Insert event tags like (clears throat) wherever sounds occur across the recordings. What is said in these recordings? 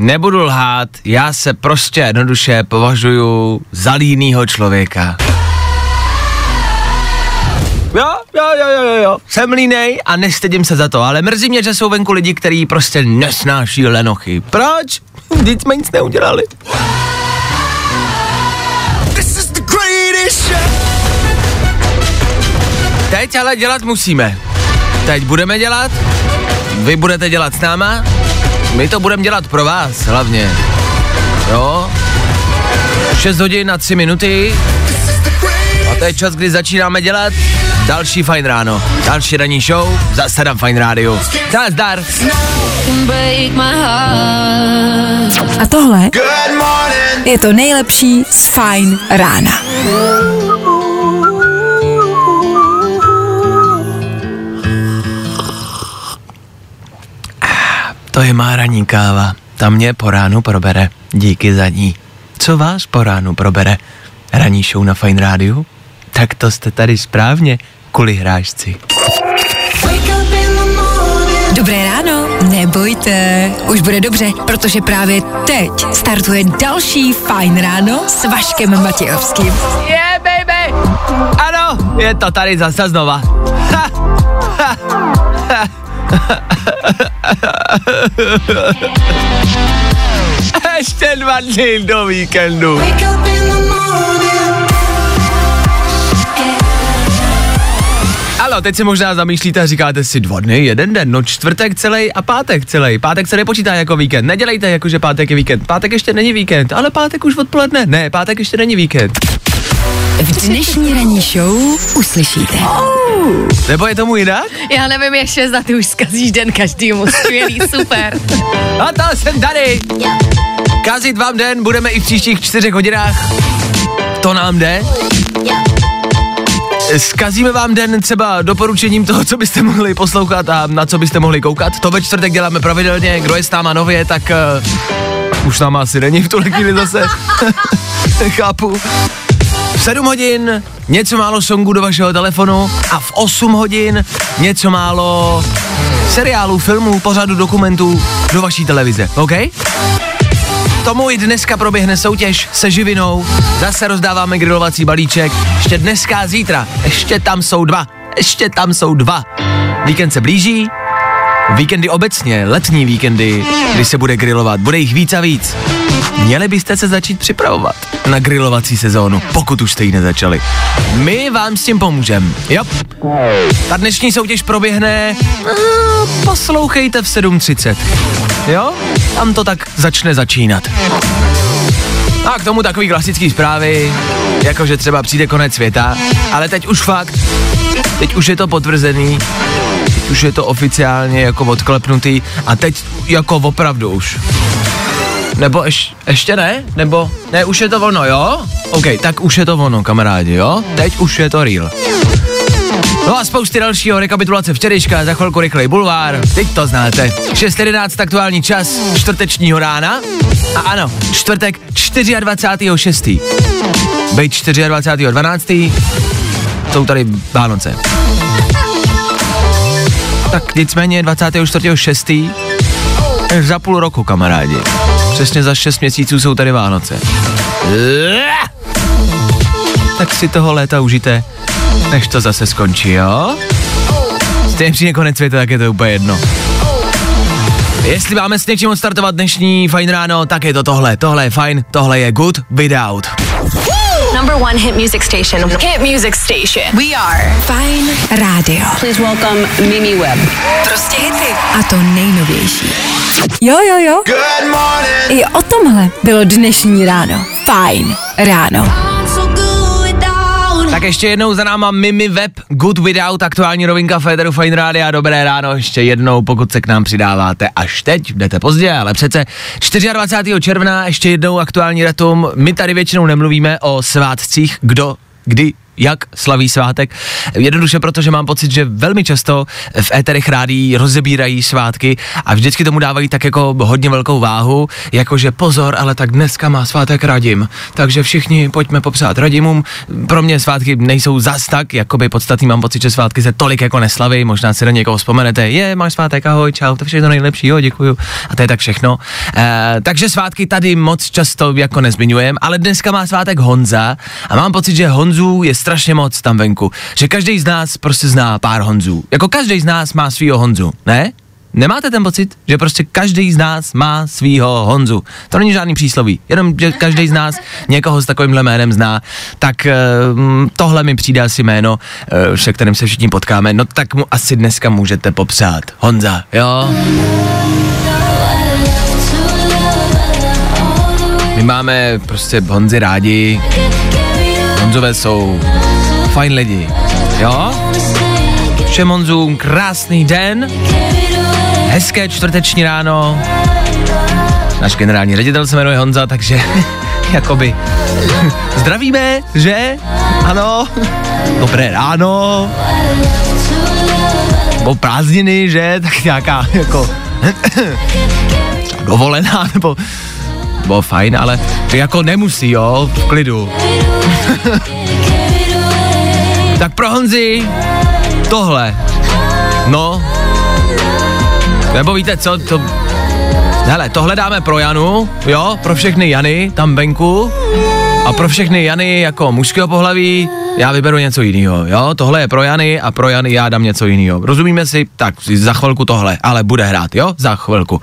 Nebudu lhát, já se prostě jednoduše považuju za línýho člověka. Jo, jo, jo, jo, jo. Jsem línej a nestydím se za to, ale mrzí mě, že jsou venku lidi, kteří prostě nesnáší lenochy. Proč? (laughs) Vždyť jsme nic neudělali. This is the greatest show. Teď ale dělat musíme. Teď budeme dělat, vy budete dělat s náma, my to budeme dělat pro vás hlavně. Jo? 6 hodin na 3 minuty. A to je čas, kdy začínáme dělat další Fajn ráno. Další ranní show, zase na Fajn rádiu. Heart. A tohle je to nejlepší z Fajn rána. To je má ranní káva. Ta mě po ránu probere. Díky za ní. Co vás po ránu probere? Ranní show na Fajn rádiu? Tak to jste tady správně, the morning. Dobré ráno, nebojte, už bude dobře, protože právě teď startuje další Fajn ráno s Vaškem Matějovským. Yeah, baby! Ano, je to tady zase znova. Ha, ha, ha. Ještě dva dny do víkendu. Ano, teď si možná zamýšlíte a říkáte si dva dny, jeden den, no čtvrtek celý a pátek celý. Pátek se nepočítá jako víkend. Nedělejte jako, že pátek je víkend. Pátek ještě není víkend, ale pátek už odpoledne. Ne, pátek ještě není víkend. V dnešní ranní show uslyšíte. Nebo je tomu jinak? Já nevím, jak šest a ty už zkazíš den každému. Skvělý, (laughs) super. A to jsem tady. Kazit vám den budeme i v příštích čtyřech hodinách. To nám jde. Zkazíme vám den třeba doporučením toho, co byste mohli poslouchat a na co byste mohli koukat. To ve čtvrtek děláme pravidelně. Kdo je s náma nově, tak uh, už nám asi není v tuhle chvíli zase. (laughs) (laughs) Chápu. V 7 hodin něco málo songů do vašeho telefonu a v 8 hodin něco málo seriálů, filmů, pořadu, dokumentů do vaší televize, OK? Tomu i dneska proběhne soutěž se živinou, zase rozdáváme grilovací balíček, ještě dneska a zítra, ještě tam jsou dva, ještě tam jsou dva. Víkend se blíží, víkendy obecně, letní víkendy, kdy se bude grilovat, bude jich víc a víc. Měli byste se začít připravovat na grilovací sezónu, pokud už jste ji nezačali. My vám s tím pomůžeme, jo? Ta dnešní soutěž proběhne, eh, poslouchejte v 7.30, jo? Tam to tak začne začínat. A k tomu takový klasický zprávy, jakože třeba přijde konec světa, ale teď už fakt, teď už je to potvrzený, už je to oficiálně jako odklepnutý a teď jako opravdu už. Nebo ješ, ještě ne? Nebo, ne, už je to ono, jo? OK, tak už je to ono, kamarádi, jo? Teď už je to real. No a spousty dalšího rekapitulace včerejška, za chvilku rychlej bulvár, teď to znáte. 6.11 aktuální čas čtvrtečního rána a ano, čtvrtek 24.6. Bejt 24.12. jsou tady Vánoce. Tak nicméně 24.6. je za půl roku, kamarádi. Přesně za 6 měsíců jsou tady Vánoce. Tak si toho léta užijte, než to zase skončí, jo? Stejně přijde konec světa, tak je to úplně jedno. Jestli máme s něčím odstartovat dnešní fajn ráno, tak je to tohle. Tohle je fajn, tohle je good without. Number one hit music station. Hit music station. We are Fajn rádio. Please welcome Mimi Webb. Prostě hity. A to nejnovější. Jo, jo, jo. Good morning. I o tomhle bylo dnešní ráno. Fajn ráno. Tak ještě jednou za náma Mimi Web, Good Without, aktuální novinka Federu Fine Rádia, dobré ráno, ještě jednou, pokud se k nám přidáváte až teď, jdete pozdě, ale přece 24. června, ještě jednou aktuální datum, my tady většinou nemluvíme o svátcích, kdo, kdy, jak slaví svátek. Jednoduše proto, že mám pocit, že velmi často v éterech rádí rozebírají svátky a vždycky tomu dávají tak jako hodně velkou váhu, jakože pozor, ale tak dneska má svátek Radim, takže všichni pojďme popřát Radimům. Pro mě svátky nejsou zas tak, jakoby podstatný, mám pocit, že svátky se tolik jako neslaví, možná si do někoho vzpomenete, je, máš svátek, ahoj, čau, to všechno nejlepší, jo, děkuju. A to je tak všechno. E, takže svátky tady moc často jako nezmiňujem, ale dneska má svátek Honza a mám pocit, že Honzů je moc tam venku. Že každý z nás prostě zná pár Honzů. Jako každý z nás má svýho Honzu, ne? Nemáte ten pocit, že prostě každý z nás má svýho Honzu? To není žádný přísloví, jenom že každý z nás někoho s takovýmhle jménem zná. Tak eh, tohle mi přijde asi jméno, eh, se kterým se všichni potkáme. No tak mu asi dneska můžete popřát. Honza, jo? My máme prostě Honzy rádi. Honzové jsou fajn lidi, jo? Všem Honzům krásný den, hezké čtvrteční ráno. Náš generální ředitel se jmenuje Honza, takže (laughs) jakoby (laughs) zdravíme, že? Ano, dobré ráno. Nebo prázdniny, že? (laughs) Tak nějaká jako (clears throat) dovolená, nebo bylo fajn, ale jako nemusí, jo, v klidu. (laughs) tak pro Honzi tohle. No. Nebo víte co, to... Hele, tohle dáme pro Janu, jo, pro všechny Jany tam venku. A pro všechny Jany jako mužského pohlaví já vyberu něco jiného, jo? Tohle je pro Jany a pro Jany já dám něco jiného. Rozumíme si? Tak za chvilku tohle, ale bude hrát, jo? Za chvilku.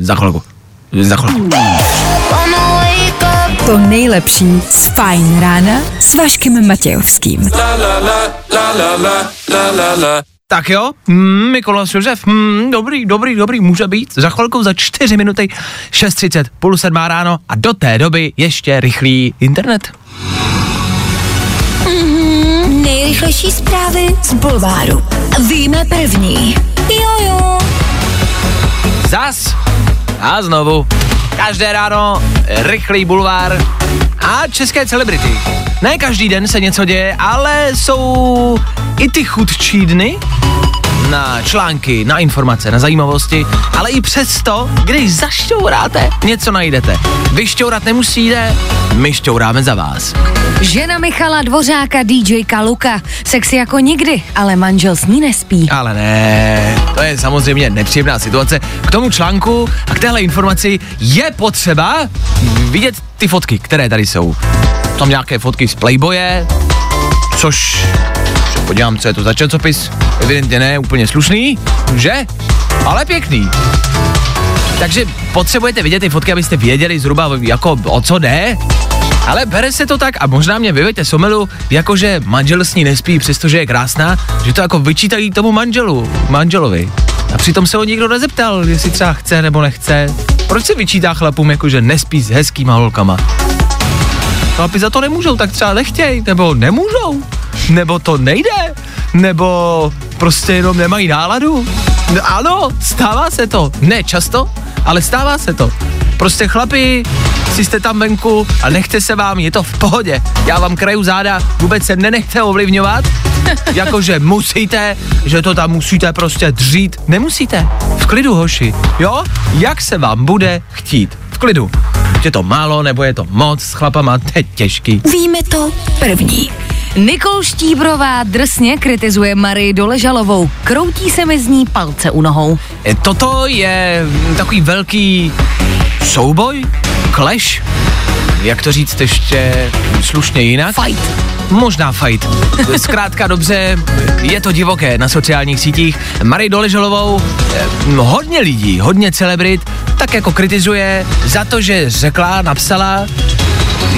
Za chvilku. Za chvilku. To nejlepší z Fajn rána s Vaškem Matějovským. Tak jo, hmm, Mikolas Josef, hmm, dobrý, dobrý, dobrý, může být. Za chvilku, za 4 minuty, 6.30, půl sedmá ráno a do té doby ještě rychlý internet. Nejrychlejší zprávy z Bulváru. Víme první. Jojo. Zas a znovu. Každé ráno rychlý bulvár a české celebrity. Ne každý den se něco děje, ale jsou i ty chudčí dny na články, na informace, na zajímavosti, ale i přesto, když zašťouráte, něco najdete. Vy šťourat nemusíte, my šťouráme za vás. Žena Michala Dvořáka, DJka Luka. Sexy jako nikdy, ale manžel s ní nespí. Ale ne, to je samozřejmě nepříjemná situace. K tomu článku a k téhle informaci je potřeba vidět ty fotky, které tady jsou. Tam nějaké fotky z Playboye, což podívám, co je to za časopis. Evidentně ne úplně slušný, že? Ale pěkný. Takže potřebujete vidět ty fotky, abyste věděli zhruba jako o co jde. Ale bere se to tak a možná mě vyvejte somelu, jakože manžel s ní nespí, přestože je krásná, že to jako vyčítají tomu manželu, manželovi. A přitom se ho nikdo nezeptal, jestli třeba chce nebo nechce. Proč se vyčítá chlapům, jakože nespí s hezkýma holkama? Chlapi za to nemůžou, tak třeba nechtěj, nebo nemůžou, nebo to nejde, nebo prostě jenom nemají náladu. No, ano, stává se to. Ne často, ale stává se to. Prostě chlapi, si jste tam venku a nechte se vám, je to v pohodě. Já vám kraju záda, vůbec se nenechte ovlivňovat, (laughs) jakože musíte, že to tam musíte prostě dřít. Nemusíte. V klidu, hoši. Jo? Jak se vám bude chtít. V klidu. Je to málo, nebo je to moc, s chlapama, to je těžký. Víme to první. Nikol Štíbrová drsně kritizuje Marii Doležalovou. Kroutí se mi z ní palce u nohou. E, Toto je takový velký souboj, clash, jak to říct ještě slušně jinak? Fight. Možná fight. Zkrátka dobře, je to divoké na sociálních sítích. Marie Doležalovou eh, hodně lidí, hodně celebrit, tak jako kritizuje za to, že řekla, napsala,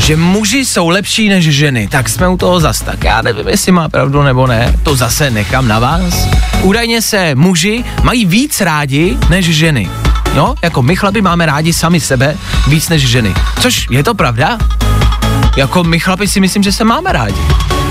že muži jsou lepší než ženy. Tak jsme u toho zas tak. Já nevím, jestli má pravdu nebo ne. To zase nechám na vás. Údajně se muži mají víc rádi než ženy. No, jako my chlapi máme rádi sami sebe víc než ženy. Což je to pravda? Jako my chlapi si myslím, že se máme rádi.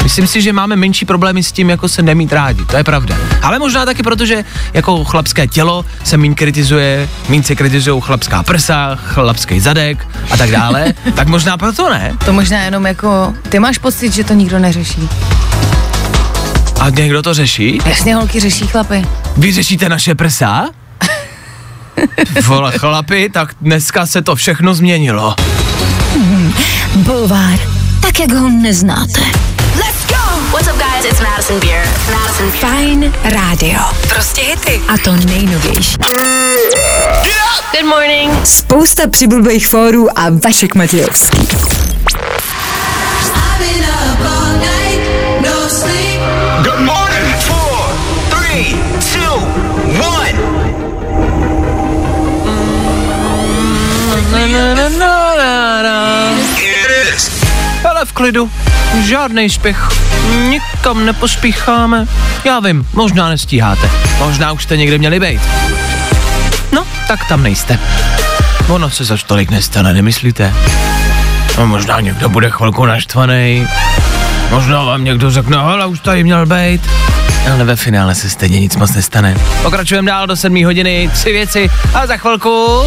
Myslím si, že máme menší problémy s tím, jako se nemít rádi, to je pravda. Ale možná taky proto, že jako chlapské tělo se míň kritizuje, míň se kritizují chlapská prsa, chlapský zadek a tak dále, (laughs) tak možná proto ne. To možná jenom jako, ty máš pocit, že to nikdo neřeší. A někdo to řeší? Jasně holky řeší chlapy. Vy řešíte naše prsa? (laughs) Vole chlapi, tak dneska se to všechno změnilo. (laughs) Bulvár, tak jak ho neznáte. What's up, guys? It's Madison Beer. Madison Beer. Fajn rádio. Prostě hity. A to nejnovější. Good morning. Spousta přibulbých fórů a Vašek Matějovský. Klidu, žádný spěch, nikam nepospícháme. Já vím, možná nestíháte, možná už jste někde měli být. No, tak tam nejste. Ono se za tolik nestane, nemyslíte? No možná někdo bude chvilku naštvaný, možná vám někdo řekne, ale už tady měl být. Ale ve finále se stejně nic moc nestane. Pokračujeme dál do 7 hodiny, tři věci a za chvilku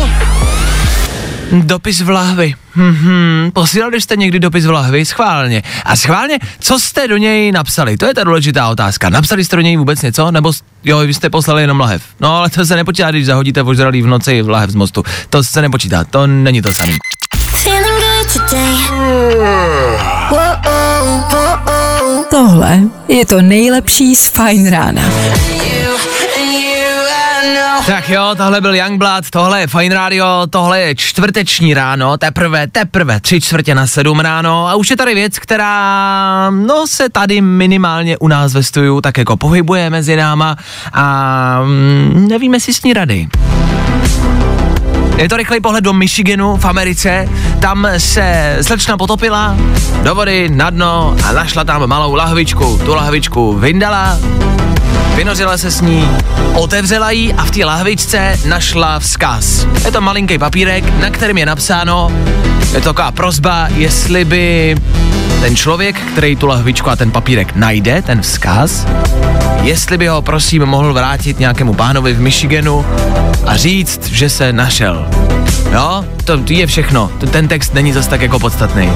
Dopis v lahvi. Mhm, posílali jste někdy dopis v lahvi? Schválně. A schválně, co jste do něj napsali? To je ta důležitá otázka. Napsali jste do něj vůbec něco? Nebo jo, vy jste poslali jenom lahev? No, ale to se nepočítá, když zahodíte ožralý v noci v lahev z mostu. To se nepočítá, to není to samé. Tohle je to nejlepší z Fajn rána. Tak jo, tohle byl Youngblood, tohle je Fine Radio, tohle je čtvrteční ráno, teprve, teprve tři čtvrtě na sedm ráno a už je tady věc, která, no se tady minimálně u nás ve studiu tak jako pohybuje mezi náma a mm, nevíme si s ní rady. Je to rychlej pohled do Michiganu v Americe. Tam se slečna potopila do vody na dno a našla tam malou lahvičku. Tu lahvičku vyndala, vynořila se s ní, otevřela ji a v té lahvičce našla vzkaz. Je to malinký papírek, na kterém je napsáno, je to taková prozba, jestli by ten člověk, který tu lahvičku a ten papírek najde, ten vzkaz, jestli by ho prosím mohl vrátit nějakému pánovi v Michiganu a říct, že se našel. Jo, to je všechno. Ten text není zas tak jako podstatný.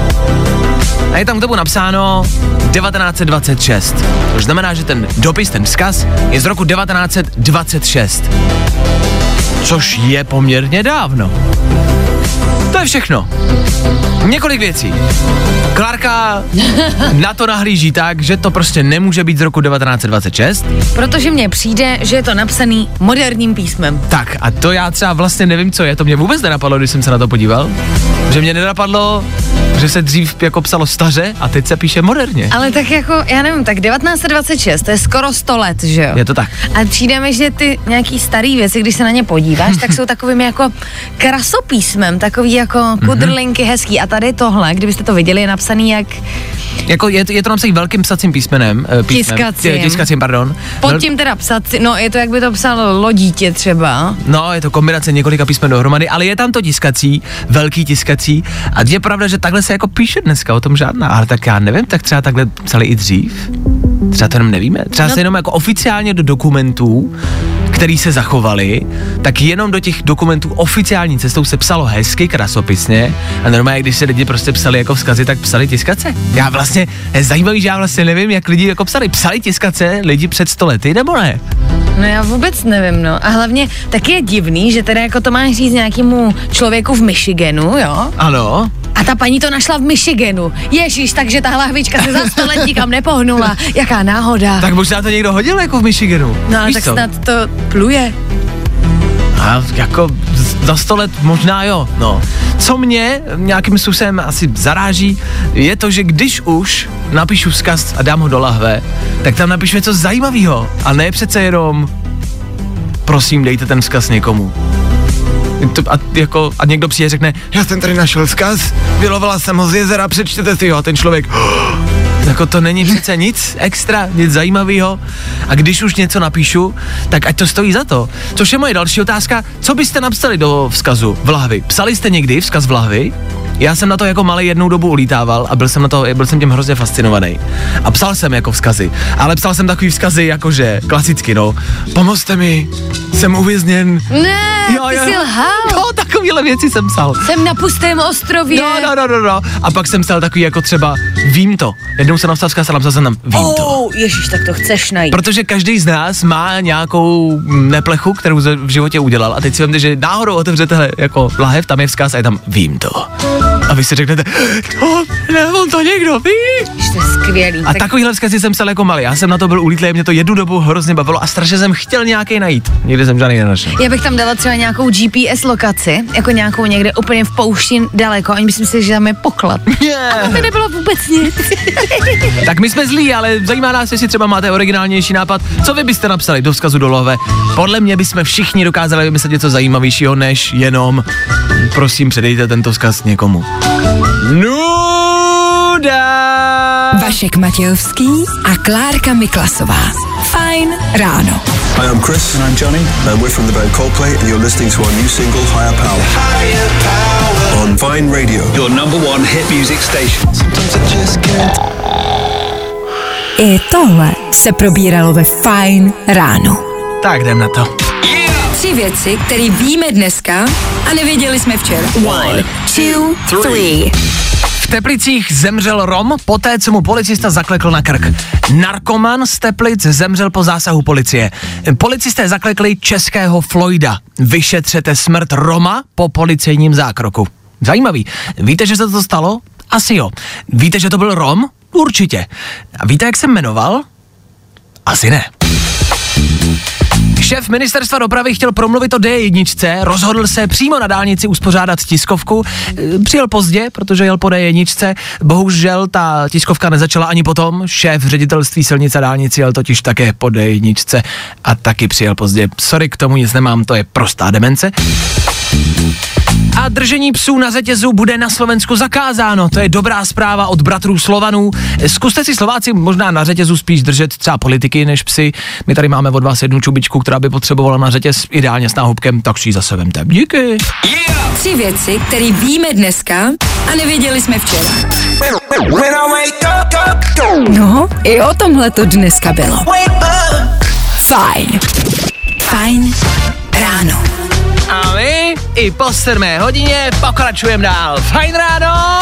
A je tam k tomu napsáno 1926. To znamená, že ten dopis, ten vzkaz je z roku 1926. Což je poměrně dávno. To je všechno. Několik věcí. Klárka na to nahlíží tak, že to prostě nemůže být z roku 1926. Protože mně přijde, že je to napsaný moderním písmem. Tak a to já třeba vlastně nevím, co je. To mě vůbec nenapadlo, když jsem se na to podíval. Že mě nenapadlo, že se dřív jako psalo staře a teď se píše moderně. Ale tak jako, já nevím, tak 1926, to je skoro 100 let, že jo? Je to tak. A přijde mi, že ty nějaký starý věci, když se na ně podíváš, tak jsou takovým jako krasopísmem, takový jako Mhm. kudrlinky hezký. A tady tohle, kdybyste to viděli, je napsaný jak Jako je, to- je to napsaný velkým psacím písmenem. eh, písmem Tiskacím. tě- Tiskacím, pardon. pod tím teda psat, no je to, jak by to psal lodítě třeba. No, je to kombinace několika písmen dohromady, ale je tam to tiskací, velký tiskací. A je pravda, že takhle se jako píše dneska, o tom žádná. Ale tak já nevím, tak třeba takhle psali i dřív. Třeba to jenom nevíme. Třeba No. se jenom jako oficiálně do dokumentů, který se zachovali, tak jenom do těch dokumentů oficiální cestou se psalo hezky, krasopisně a normálně, když se lidi prostě psali jako vzkazy, tak psali tiskace. Já vlastně, je zajímavý, že já vlastně nevím, jak lidi jako psali. Psali tiskace lidi před sto lety, nebo ne? No já vůbec nevím, no. A hlavně taky je divný, že teda jako to máš říct nějakému člověku v Michiganu, jo? Ano, A ta paní to našla v Michiganu. Ježíš, takže ta lahvička se za sto let nikam nepohnula. Jaká náhoda. tak možná to někdo hodil jako v Michiganu. no Víš tak co? snad to pluje. A jako za sto let možná jo, no. Co mě nějakým způsobem asi zaráží, je to, že když už napíšu vzkaz a dám ho do lahve, tak tam napíšu něco zajímavého. A ne přece jenom prosím, dejte ten vzkaz někomu. To, a, jako, a někdo přijde řekne, já jsem tady našel vzkaz, vylovala jsem ho z jezera, přečtěte si ho. A ten člověk, jako to není přece nic extra, nic zajímavého. A když už něco napíšu, tak ať to stojí za to. Což je moje další otázka, co byste napsali do vzkazu v lahvi? Psali jste někdy vzkaz v lahvi? Já jsem na to jako malý jednou dobu ulítával a byl jsem na to, byl jsem tím hrozně fascinovaný. A psal jsem jako vzkazy, ale psal jsem takový vzkazy jakože klasicky, no. Pomozte mi, jsem uvězněn. Ne, ty jsi lhal. No, takovýhle věci jsem psal. Jsem na pustém ostrově. No, no, no, no, no. A pak jsem psal takový jako třeba vím to. Jednou jsem napsal vzkaz a napsal jsem tam vím to. Oh, ježiš, tak to chceš najít. Protože každý z nás má nějakou neplechu, kterou v životě udělal. A teď si vemte, že náhodou otevřete jako lahev, tam je vzkaz a je tam vím to. A vy si řeknete, to, ne, on to někdo ví. Ježiš, to je skvělý. A takovýhle vzkazy jsem psal jako malý. Já jsem na to byl ulítlý, mě to jednu dobu hrozně bavilo a strašně jsem chtěl nějaký najít. Nikdy jsem žádný nenašel. Já bych tam dala třeba nějakou GPS lokaci, jako nějakou někde úplně v poušti daleko. Oni myslím si, že tam je poklad. (laughs) Yeah. To nebylo vůbec nic. (laughs) Tak my jsme zlí, ale zajímá nás, jestli třeba máte originálnější nápad. Co vy byste napsali do vzkazu do love? Podle mě bychom všichni dokázali vymyslet něco zajímavějšího, než jenom prosím předejte tento vzkaz někomu. Nuda! Vašek Matějovský a Klárka Miklasová. Fajn ráno. Hi, I'm Chris. And I'm Johnny. And we're from the band Coldplay, and you're listening to our new single, Higher Power. On Vine Radio. Your number one hit music station. I tohle se probíralo ve Fajn ráno. Tak jdem na to. Tři věci, které víme dneska a nevěděli jsme včera. One, two, three. Teplicích zemřel Rom poté, co mu policista zaklekl na krk. Narkoman z Teplic zemřel po zásahu policie. Policisté zaklekli českého Floyda. Vyšetřete smrt Roma po policejním zákroku. Zajímavý. Víte, že se to stalo? Asi jo. Víte, že to byl Rom? Určitě. A víte, jak se jmenoval? Asi ne. Šéf ministerstva dopravy chtěl promluvit o D1, rozhodl se přímo na dálnici uspořádat tiskovku. E, Přijel pozdě, protože jel po D1. Bohužel ta tiskovka nezačala ani potom. Šéf ředitelství silnice a dálnici jel totiž také po D1 a taky přijel pozdě. Sorry, k tomu nic nemám, to je prostá demence. A držení psů na řetězu bude na Slovensku zakázáno. To je dobrá zpráva od bratrů Slovanů. Zkuste si Slováci možná na řetězu spíš držet třeba politiky než psy. My tady máme od vás jednu čubičku, která by potřebovala na řetěz ideálně s náhubkem, tak si ji zase vemte. Díky. Tři věci, které víme dneska a nevěděli jsme včera. No, i o tomhle to dneska bylo. Fajn. Fajn ráno. A my i po 7 hodině pokračujeme dál. Fajn ráno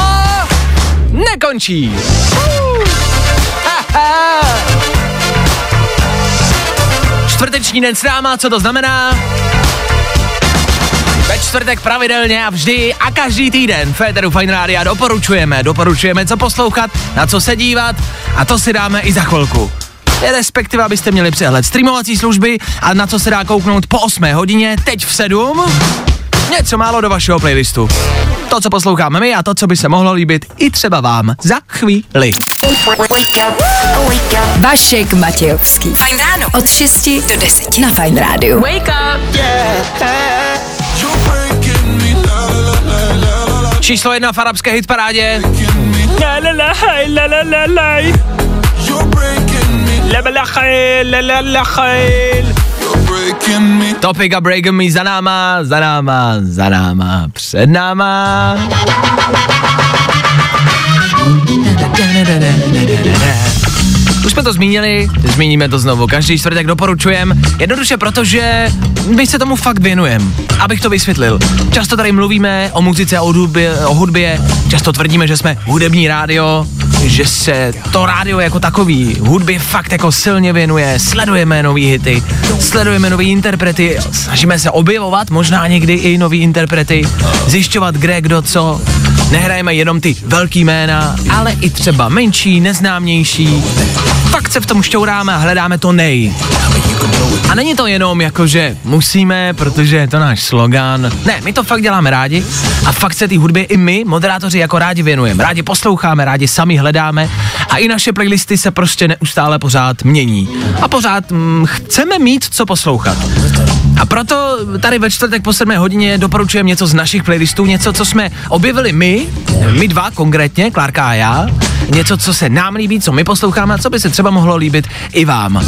nekončí. Uh. Čtvrteční den s náma, co to znamená? Ve čtvrtek pravidelně a vždy a každý týden Féteru Fine Rádia doporučujeme, doporučujeme, co poslouchat, na co se dívat a to si dáme i za chvilku. Respektive, abyste měli přehled streamovací služby a na co se dá kouknout po 8 hodině, teď v 7. Něco málo do vašeho playlistu. To, co posloucháme my a to, co by se mohlo líbit i třeba vám za chvíli. Vašek Matějovský. Fajn ráno. Od 6 do 10 na Fajn rádiu. Wake up. Číslo jedna v arabské hitparádě. Topic a Break Me za náma, za náma, za náma, před náma. Už jsme to zmínili, zmíníme to znovu. Každý čtvrtek doporučujem, jednoduše protože my se tomu fakt věnujeme. Abych to vysvětlil. Často tady mluvíme o muzice o hudbě, o hudbě, často tvrdíme, že jsme hudební rádio, že se to rádio jako takový hudbě fakt jako silně věnuje, sledujeme nový hity, sledujeme nový interprety, snažíme se objevovat možná někdy i nový interprety, zjišťovat kde, kdo, co. Nehrajeme jenom ty velký jména, ale i třeba menší, neznámější. Fakt se v tom šťouráme a hledáme to nej. A není to jenom jako, že musíme, protože je to náš slogan. Ne, my to fakt děláme rádi a fakt se té hudbě i my, moderátoři, jako rádi věnujeme. Rádi posloucháme, rádi sami hledáme a i naše playlisty se prostě neustále pořád mění. A pořád mm, chceme mít co poslouchat. A proto tady ve čtvrtek po 7 hodině doporučujeme něco z našich playlistů, něco, co jsme objevili my, my dva konkrétně, Klárka a já, něco, co se nám líbí, co my posloucháme a co by se třeba mohlo líbit i vám.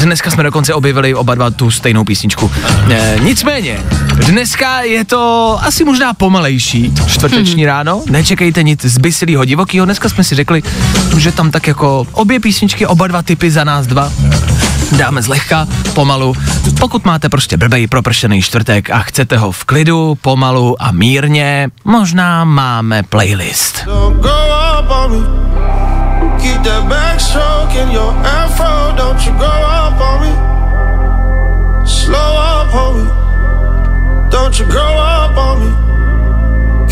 Dneska jsme dokonce objevili oba dva tu stejnou písničku. E, nicméně, dneska je to asi možná pomalejší čtvrteční ráno. Nečekejte nic zbysilýho divokýho. Dneska jsme si řekli, že tam tak jako obě písničky, oba dva typy za nás dva dáme zlehka, pomalu. Pokud máte prostě blbej propršený čtvrtek a chcete ho v klidu, pomalu a mírně, možná máme playlist.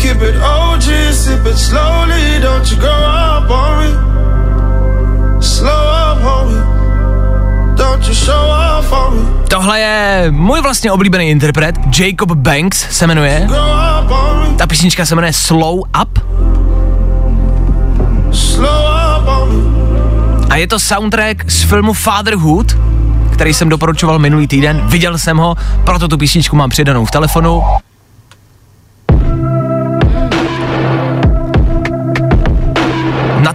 Keep it OG, sip it slowly. Don't you go up on me. Slow Tohle je můj vlastně oblíbený interpret, Jacob Banks se jmenuje. Ta písnička se jmenuje Slow Up a je to soundtrack z filmu Fatherhood, který jsem doporučoval minulý týden. Viděl jsem ho, proto tu písničku mám přidanou v telefonu.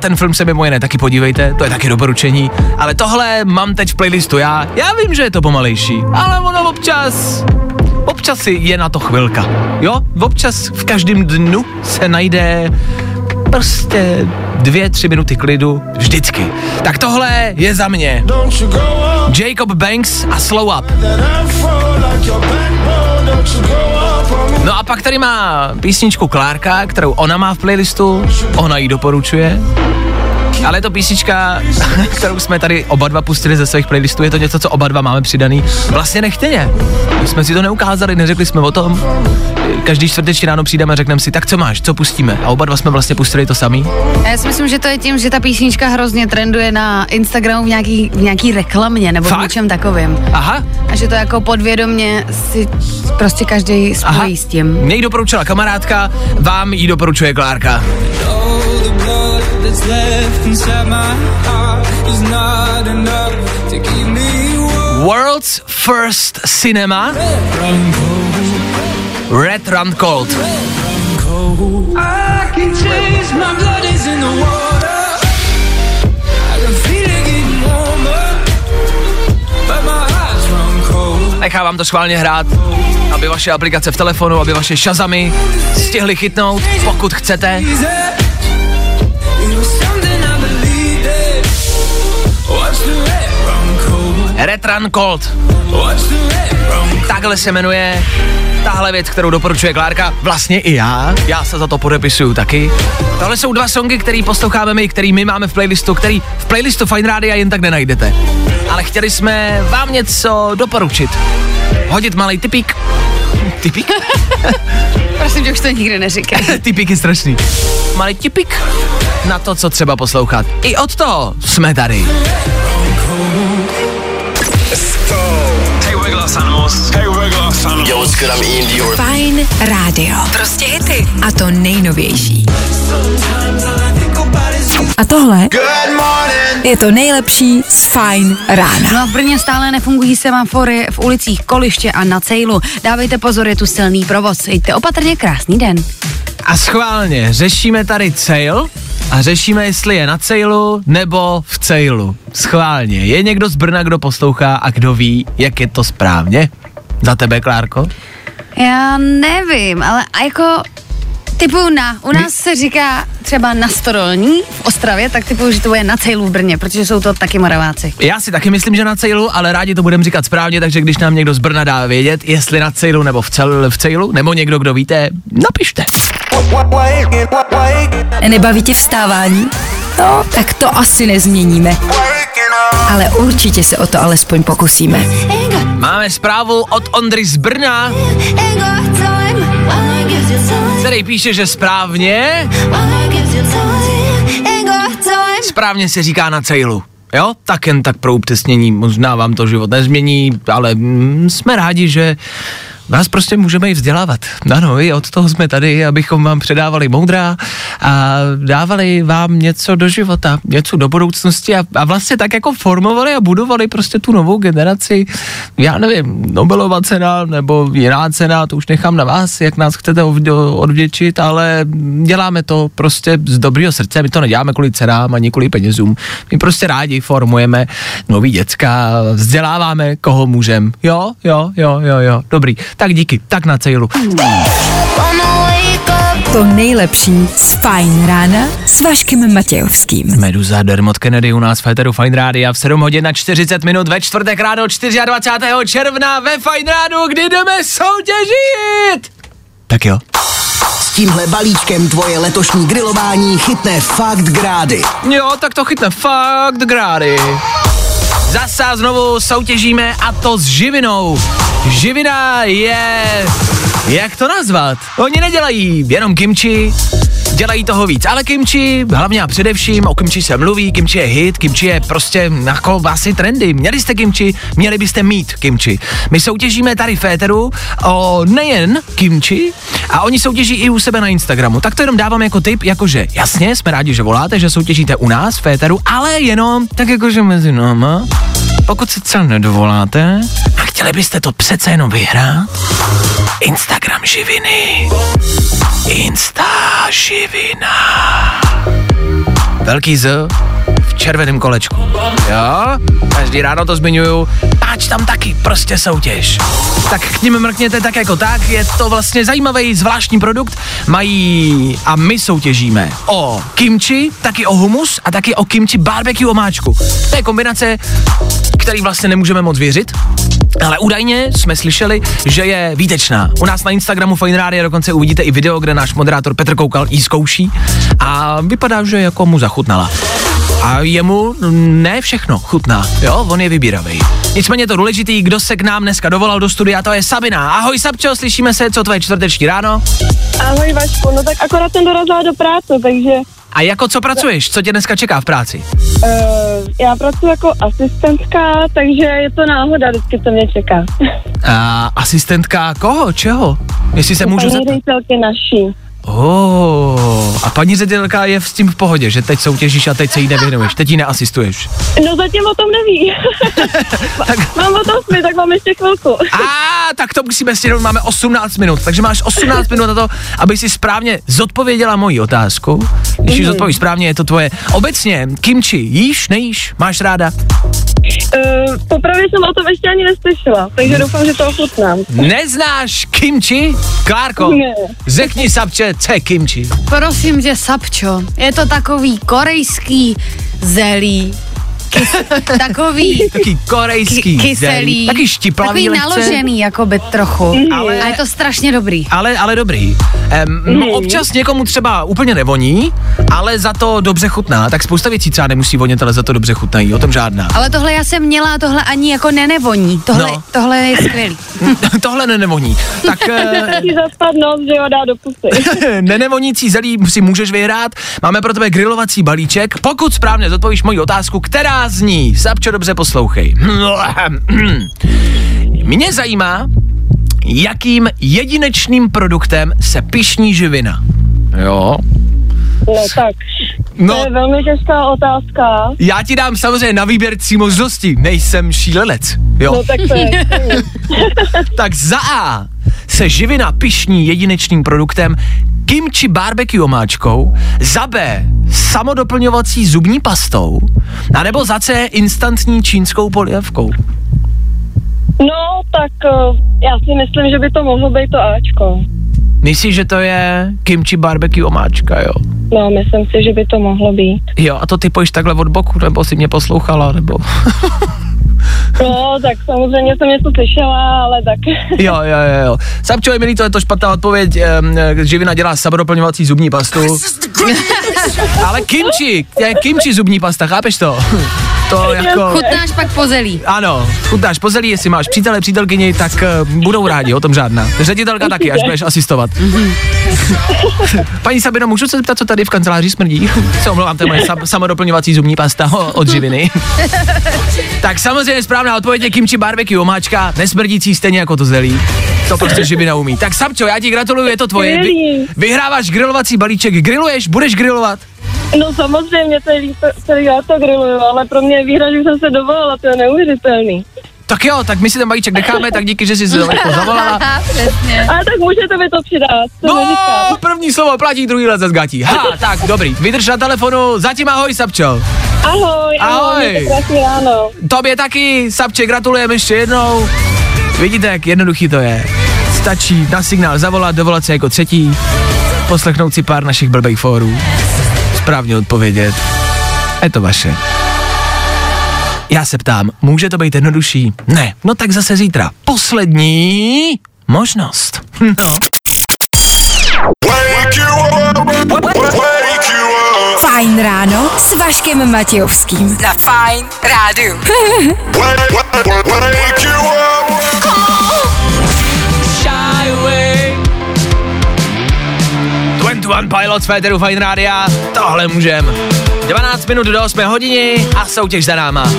Ten film se mimo jiné taky podívejte, to je taky doporučení. Ale tohle mám teď v playlistu já. Já vím, že je to pomalejší, ale ono občas, občas je na to chvilka. Jo, občas v každém dnu se najde prostě dvě, tři minuty klidu vždycky. Tak tohle je za mě. Jacob Banks a Slow Up. No a pak tady má písničku Klárka, kterou ona má v playlistu, ona ji doporučuje. Ale je to písnička, (laughs) kterou jsme tady oba dva pustili ze svých playlistů, je to něco, co oba dva máme přidaný. Vlastně nechtěně. My jsme si to neukázali, neřekli jsme o tom. Každý čtvrteční ráno přijdeme a řekneme si, tak co máš, co pustíme? A oba dva jsme vlastně pustili to samý. A Já si myslím, že to je tím, že ta písnička hrozně trenduje na Instagramu v nějaký, v nějaký reklamě nebo Fakt? v něčem takovém. Aha, A že to jako podvědomě si prostě každý aha. spojí s tím. Mě ji doporučila kamarádka, vám ji doporučuje Klárka. World's First Cinema Red Run Cold. Nechávám to schválně hrát, aby vaše aplikace v telefonu, aby vaše šazamy stihly chytnout, pokud chcete. Red Run Cold. Takhle se jmenuje tahle věc, kterou doporučuje Klárka, vlastně i já, já se za to podepisuju taky. Tohle jsou dva songy, který posloucháme my, který my máme v playlistu, který v playlistu Fine Rádia jen tak nenajdete. Ale chtěli jsme vám něco doporučit. Hodit malý typík. Typík? (laughs) Prosím tě, už to nikdy neříkej. (laughs) typík je strašný. Malý tipík na to, co třeba poslouchat. I od toho jsme tady. Hey, we're glass animals. Hey, we're glass animals. Yo, what's good? I'm Ian Dior. Fajn rádio. Prostě hity. A to nejnovější. A tohle je to nejlepší z Fajn rána. No a v Brně stále nefungují semafory v ulicích Koliště a na Cejlu. Dávejte pozor, je tu silný provoz. Jděte opatrně, krásný den. A schválně, řešíme tady cejl a řešíme, jestli je na cejlu nebo v cejlu. Schválně. Je někdo z Brna, kdo poslouchá a kdo ví, jak je to správně? Za tebe, Klárko? Já nevím, ale jako typu na, u nás se říká třeba na Storolní v Ostravě, tak typu, že to je na Cejlu v Brně, protože jsou to taky Moraváci. Já si taky myslím, že na cejlu, ale rádi to budeme říkat správně, takže když nám někdo z Brna dá vědět, jestli na cejlu nebo v, cel, v cejlu, nebo někdo, kdo víte, napište. Nebaví tě vstávání? No, tak to asi nezměníme. Ale určitě se o to alespoň pokusíme. Máme zprávu od Ondry z Brna, který píše, že správně, správně se říká na cejlu. Jo, tak jen tak pro upřesnění, možná vám to život nezmění, ale mm, jsme rádi, že vás prostě můžeme i vzdělávat. Ano, i od toho jsme tady, abychom vám předávali moudra a dávali vám něco do života, něco do budoucnosti a, a vlastně tak jako formovali a budovali prostě tu novou generaci. Já nevím, Nobelova cena nebo jiná cena, to už nechám na vás, jak nás chcete odvděčit, ale děláme to prostě z dobrého srdce, my to neděláme kvůli cenám ani kvůli penězům. My prostě rádi formujeme nový děcka, vzděláváme, koho můžem. Jo, jo, jo, jo, jo, dobrý. Tak díky, tak na cejlu. To nejlepší z Fajn rána s Vaškem Matějovským. Meduza Dermot Kennedy u nás v Féteru Fine Rádia v 7 hodin na 40 minut ve čtvrtek ráno 24. června ve Fine Rádu, kdy jdeme soutěžit. Tak jo. S tímhle balíčkem tvoje letošní grilování chytne fakt grády. Jo, tak to chytne fakt grády. Zase znovu soutěžíme a to s živinou. Živina je... Jak to nazvat? Oni nedělají jenom kimči, dělají toho víc, ale kimči, hlavně a především, o kimči se mluví, kimči je hit, kimči je prostě jako asi trendy. Měli jste kimči, měli byste mít kimči. My soutěžíme tady Féteru o nejen kimči, a oni soutěží i u sebe na Instagramu. Tak to jenom dávám jako tip, jakože jasně, jsme rádi, že voláte, že soutěžíte u nás Féteru, ale jenom tak jakože mezi náma. Pokud se třeba nedovoláte a chtěli byste to přece jenom vyhrát, Instagram živiny. Insta živina. Velký Z červeném kolečku. Jo? Každý ráno to zmiňuju. Páč tam taky, prostě soutěž. Tak k ním mrkněte tak jako tak, je to vlastně zajímavý zvláštní produkt. Mají a my soutěžíme o kimchi, taky o humus a taky o kimchi barbecue omáčku. To je kombinace, který vlastně nemůžeme moc věřit, ale údajně jsme slyšeli, že je výtečná. U nás na Instagramu Fine Radio dokonce uvidíte i video, kde náš moderátor Petr Koukal jí zkouší a vypadá, že jako mu zachutnala. A jemu ne všechno chutná, jo, on je vybíravý. Nicméně to důležitý, kdo se k nám dneska dovolal do studia, to je Sabina. Ahoj Sabčo, slyšíme se, co tvoje čtvrteční ráno? Ahoj Vašku, no tak akorát jsem dorazila do práce, takže A jako co pracuješ? Co tě dneska čeká v práci? uh, já pracuji jako asistentka, takže je to náhoda vždycky, co mě čeká. A, asistentka koho? Čeho? Jestli se můžu zeptat. ředitelky naší. Oh, a paní ředitelka je s tím v pohodě, že teď soutěžíš a teď se jí nevěnuješ, teď jí neasistuješ. No zatím o tom neví. (laughs) mám o tom smy, tak mám ještě chvilku. A tak to musíme stihnout, máme 18 minut, takže máš 18 minut na to, aby si správně zodpověděla moji otázku. Když ji zodpovíš správně, je to tvoje. Obecně, kimči, jíš, nejíš, máš ráda? Uh, popravdě jsem o tom ještě ani neslyšela, takže doufám, že to ochutnám. Neznáš kimči? Klárko, Ne. řekni Sabče, co je kimči? Prosím tě, Sapčo, je to takový korejský zelí. Kys, (laughs) takový Taký korejský ky- kyselý, zelí, taky štiplavý takový lehce. naložený jakoby trochu, Ale- a je to strašně dobrý. Ale, ale dobrý. Um, no, občas někomu třeba úplně nevoní, ale za to dobře chutná. Tak spousta věcí třeba nemusí vonět, ale za to dobře chutnají. O tom žádná. Ale tohle já jsem měla a tohle ani jako nenevoní. Tohle, No. tohle je skvělý. (laughs) Tohle nenevoní. Tak (laughs) eh, že ho dá do pusy. (laughs) nenevonící zelí si můžeš vyhrát. Máme pro tebe grilovací balíček. Pokud správně zodpovíš moji otázku, která zní, Sapčo, dobře poslouchej. (clears throat) Mě zajímá, jakým jedinečným produktem se pišní živina. Jo. No tak, No. to je velmi těžká otázka. Já ti dám samozřejmě na výběr tří možností. Nejsem šílenec. Jo. No tak to je. (laughs) Tak za A se živina pišní jedinečným produktem kimchi barbecue omáčkou, za B samodoplňovací zubní pastou, a nebo za C instantní čínskou polievkou. No tak eh, já si myslím, že by to mohlo být to Ačko. Myslíš, že to je kimchi barbecue omáčka, jo? No, myslím si, že by to mohlo být. Jo, a to ty pojíš takhle od boku, nebo si mě poslouchala, nebo... (laughs) No, tak samozřejmě jsem něco slyšela, ale tak. Jo, jo, jo, jo. Sapčo, je milý, to je to špatná odpověď. Um, živina dělá samodoplňovací zubní pastu. Ale kimchi, je kimchi zubní pasta, chápeš to? To jako... Chutnáš pak po zelí. Ano, chutnáš po zelí, jestli máš přítele, přítelkyni, tak uh, budou rádi, o tom žádná. Ředitelka taky, až budeš asistovat. Paní Sabino, můžu se zeptat, co tady v kanceláři smrdí? Se omlouvám, to je moje sam- samodoplňovací zubní pasta od živiny. tak samozřejmě správná odpověď je kimchi barbecue omáčka, nesmrdící stejně jako to zelí. To prostě (laughs) živina umí. Tak Sapčo, já ti gratuluju, je to tvoje. Vy, vyhráváš grilovací balíček. Griluješ? Budeš grilovat? No samozřejmě, celý, celý já to griluju, ale pro mě je výhra, že jsem se dovolila, to je neuvěřitelný. Tak jo, tak my si ten balíček necháme, tak díky, že jsi se jako zavolala. (laughs) Přesně. Ale tak můžete mi to přidat, to No, první slovo platí, druhý let zgatí. Ha, tak, dobrý. Vydrž na telefonu, zatím ahoj, Sapčo. Ahoj, Ahoj. krásný ráno. Tobě taky, Sapče, gratulujeme ještě jednou. Vidíte, jak jednoduchý to je. Stačí na signál zavolat, dovolat se jako třetí, poslechnout si pár našich blbých fórů, správně odpovědět. Je to vaše. Já se ptám, může to být jednodušší? Ne, no tak zase zítra. Poslední možnost. No. Fajn ráno s Vaškem Matějovským. Za Fajn rádu. 21 Pilots Féteru Fine Rádia, tohle můžem. 12 minut do 8 hodiny a soutěž za náma.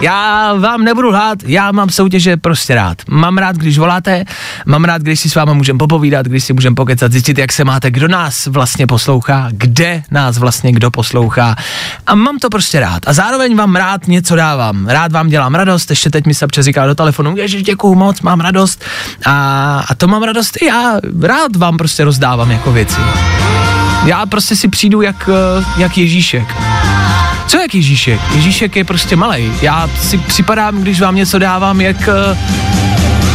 Já vám nebudu lhát, já mám soutěže prostě rád. Mám rád, když voláte, mám rád, když si s váma můžem popovídat, když si můžem pokecat, zjistit, jak se máte, kdo nás vlastně poslouchá, kde nás vlastně kdo poslouchá. A mám to prostě rád. A zároveň vám rád něco dávám. Rád vám dělám radost, ještě teď mi Sapče říká do telefonu, ježiš, děkuju moc, mám radost. A, a to mám radost i já. Rád vám prostě rozdávám jako věci. Já prostě si přijdu jak, eh, jak Ježíšek. Co jak Ježíšek? Ježíšek je prostě malej. Já si připadám, když vám něco dávám, jak, eh,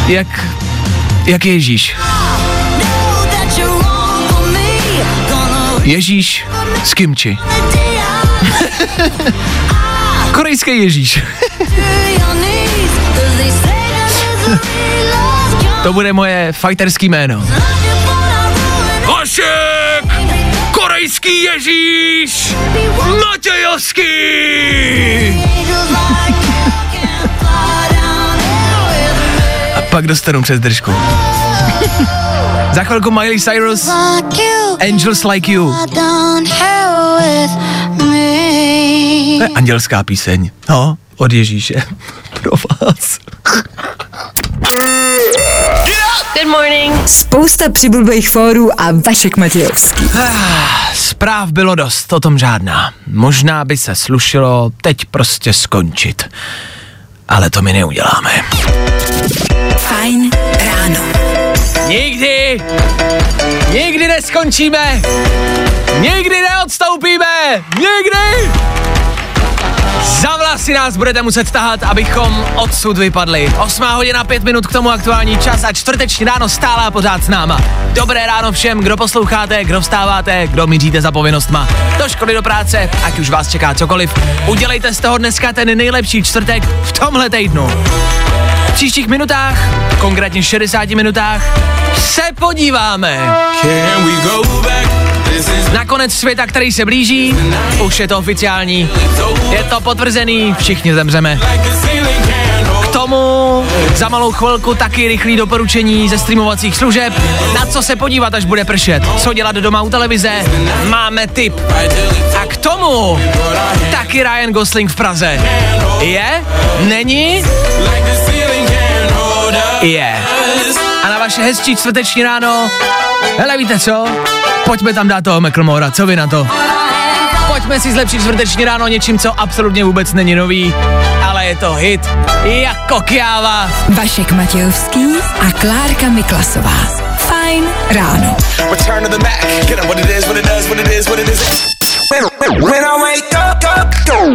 jak, jak Ježíš. Ježíš z kimči. (laughs) Korejský Ježíš. (laughs) to bude moje fighterský jméno. Vašek! Korejský Ježíš! Matějovský! A pak dostanu přes držku. (laughs) Za chvilku Miley Cyrus, Angels Like You. To je andělská píseň. No, od Ježíše. (laughs) Pro vás. Good morning. Spousta přibulbých fórů a Vašek Matějovský. Ah, Zpráv bylo dost, o tom žádná. Možná by se slušilo teď prostě skončit. Ale to my neuděláme. Fajn ráno. Nikdy! Nikdy neskončíme! Nikdy neodstoupíme! Nikdy! Za vlasy nás budete muset tahat, abychom odsud vypadli. 8 hodina 5 minut k tomu aktuální čas a čtvrteční ráno stále a pořád s náma. Dobré ráno všem, kdo posloucháte, kdo vstáváte, kdo míříte za povinnostma. Do školy, do práce, ať už vás čeká cokoliv. Udělejte z toho dneska ten nejlepší čtvrtek v tomhle týdnu. V příštích minutách, konkrétně 60 minutách, se podíváme na konec světa, který se blíží. Už je to oficiální, je to potvrzený, všichni zemřeme. K tomu za malou chvilku taky rychlý doporučení ze streamovacích služeb, na co se podívat, až bude pršet, co dělat doma u televize, máme tip. A k tomu taky Ryan Gosling v Praze. Je? Není? Je. A na vaše hezčí čtvrteční ráno, hele víte co? Pojďme tam dát toho McLemora, co vy na to? Pojďme si zlepšit čtvrteční ráno něčím, co absolutně vůbec není nový, ale je to hit jako kjáva. Vašek Matějovský a Klárka Miklasová. Fajn ráno. Return to the Mac. Get up what it is, what it does, what it is, what it is. When I wake up,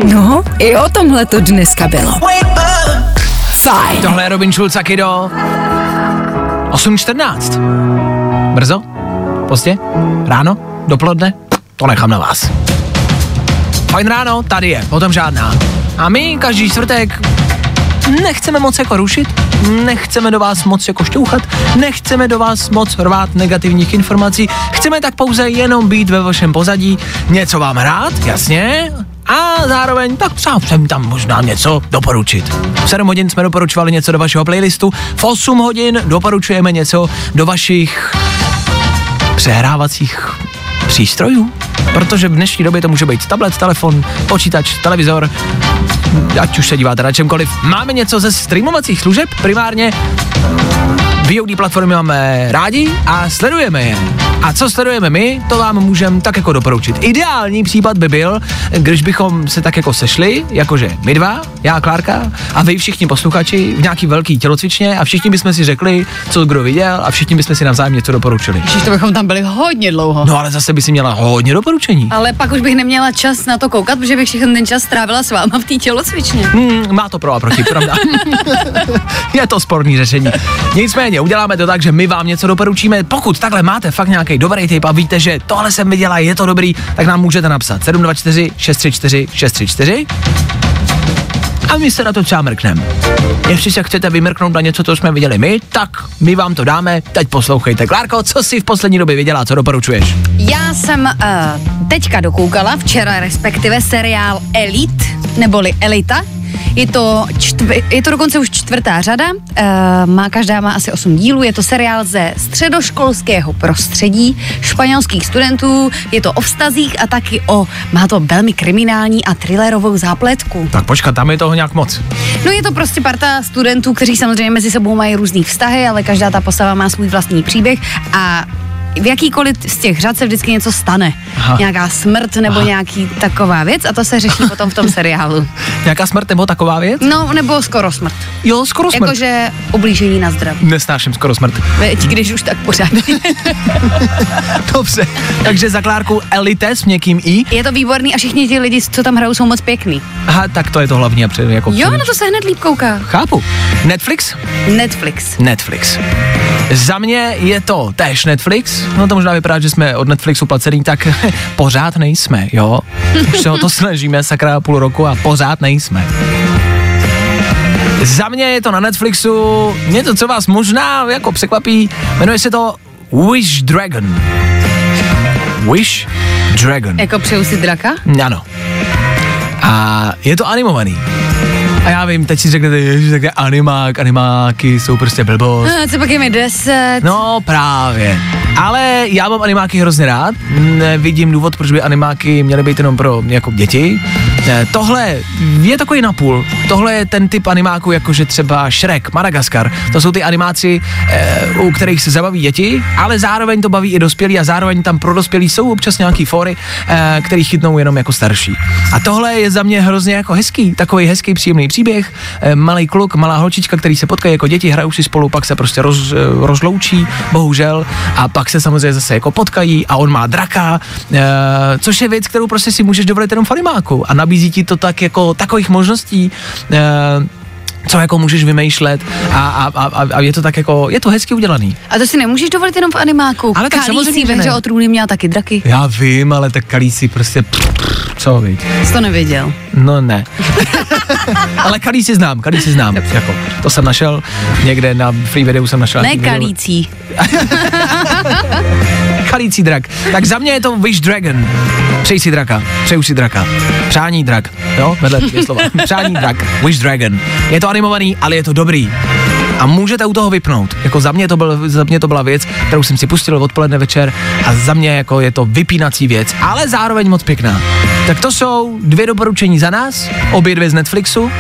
No, i o tomhle to dneska bylo. Fajn. Tohle je Robin Schulz a Kido. 8.14. Brzo? Pozdě? Ráno? Dopoledne? To nechám na vás. Fajn ráno, tady je, potom žádná. A my každý čtvrtek nechceme moc jako rušit, nechceme do vás moc jako šťouchat, nechceme do vás moc rvát negativních informací, chceme tak pouze jenom být ve vašem pozadí, něco vám hrát, jasně, a zároveň tak třeba jsem tam možná něco doporučit. V 7 hodin jsme doporučovali něco do vašeho playlistu, v 8 hodin doporučujeme něco do vašich přehrávacích přístrojů. Protože v dnešní době to může být tablet, telefon, počítač, televizor, ať už se díváte na čemkoliv. Máme něco ze streamovacích služeb primárně. VOD platformy máme rádi a sledujeme je. A co sledujeme my, to vám můžeme tak jako doporučit. Ideální případ by byl, když bychom se tak jako sešli, jakože my dva, já, Klárka a vy všichni posluchači v nějaký velký tělocvičně a všichni bychom si řekli, co kdo viděl a všichni bychom si navzájem něco doporučili. Ježiš, to bychom tam byli hodně dlouho. No ale zase by si měla hodně doporučení. Ale pak už bych neměla čas na to koukat, protože bych všechny ten čas strávila s váma v té tělocvičně. Hmm, má to pro a proti, pravda. (laughs) je to sporný řešení. Nicméně, uděláme to tak, že my vám něco doporučíme. Pokud takhle máte fakt nějaký dobrý tip a víte, že tohle jsem viděla, je to dobrý, tak nám můžete napsat 724 634 634 a my se na to třeba mrkneme. Jestli se chcete vymrknout na něco, co jsme viděli my, tak my vám to dáme. Teď poslouchejte. Klárko, co jsi v poslední době viděla, co doporučuješ? Já jsem uh, teďka dokoukala, včera respektive, seriál Elite, neboli Elita. Je to, čtv- je to dokonce už čtvrtá řada, uh, má každá má asi 8 dílů, je to seriál ze středoškolského prostředí španělských studentů, je to o vztazích a taky o, má to velmi kriminální a thrillerovou zápletku. Tak počkat, tam je toho nějak moc. No je to prostě parta studentů, kteří samozřejmě mezi sebou mají různý vztahy, ale každá ta postava má svůj vlastní příběh a v jakýkoliv z těch řad se vždycky něco stane. Aha. Nějaká smrt nebo Aha. nějaký taková věc a to se řeší potom v tom (laughs) seriálu. Nějaká smrt nebo taková věc? No, nebo skoro smrt. Jo, skoro smrt. Jakože ublížení na zdraví. Nesnáším skoro smrt. Veď, když už tak pořád. (laughs) Dobře, takže za Klárku Elite s měkkým i. Je to výborný a všichni ti lidi, co tam hrajou, jsou moc pěkný. Aha, tak to je to hlavní. a před- Jako Jo, na to se hned líp kouká. Chápu. Netflix? Netflix. Netflix. Za mě je to též Netflix. No to možná vypadá, že jsme od Netflixu placený, tak (laughs) pořád nejsme, jo. Už se o to snažíme sakra půl roku a pořád nejsme. Za mě je to na Netflixu něco, co vás možná jako překvapí. Jmenuje se to Wish Dragon. Wish Dragon. Jako přeju si draka? Ano. A je to animovaný. A já vím, teď si řeknete, ježiš, tak animák, animáky jsou prostě blbost. A co pak je mi deset? No právě. Ale já mám animáky hrozně rád. Nevidím důvod, proč by animáky měly být jenom pro jako děti. Eh, Tohle je takový napůl. Tohle je ten typ animáků, jakože třeba Shrek, Madagaskar. To jsou ty animáci, eh, u kterých se zabaví děti, ale zároveň to baví i dospělí a zároveň tam pro dospělí jsou občas nějaký fóry, eh, který chytnou jenom jako starší. A tohle je za mě hrozně jako hezký, takový hezký, příjemný příběh. Eh, malý kluk, malá holčička, který se potkají jako děti, hrajou si spolu, pak se prostě roz, eh, rozloučí, bohužel, a pak se samozřejmě zase jako potkají a on má draka, eh, což je věc, kterou prostě si můžeš dovolit jenom v animáku a nabízí ti to tak jako takových možností, co jako můžeš vymýšlet a, a, a, a je to tak jako, je to hezky udělaný. A to si nemůžeš dovolit jenom v animáku. Ale tak Khaleesi samozřejmě, že ne. o trůny měla taky draky. Já vím, ale tak Kalísi prostě, co víš. Jsi to nevěděl. No ne. (laughs) ale Kalísi znám, Kalísi znám. Jako, to jsem našel někde na free videu jsem našel. Ne kalící. (laughs) Kalící drak. Tak za mě je to Wish Dragon. Přeji si draka, přeju si draka. Přání drak, jo, vedle dvě slova. (laughs) Přání drak, Wish Dragon. Je to animovaný, ale je to dobrý. A můžete u toho vypnout. Jako za mě, to byl, za mě to byla věc, kterou jsem si pustil odpoledne večer a za mě jako je to vypínací věc, ale zároveň moc pěkná. Tak to jsou dvě doporučení za nás, obě dvě z Netflixu.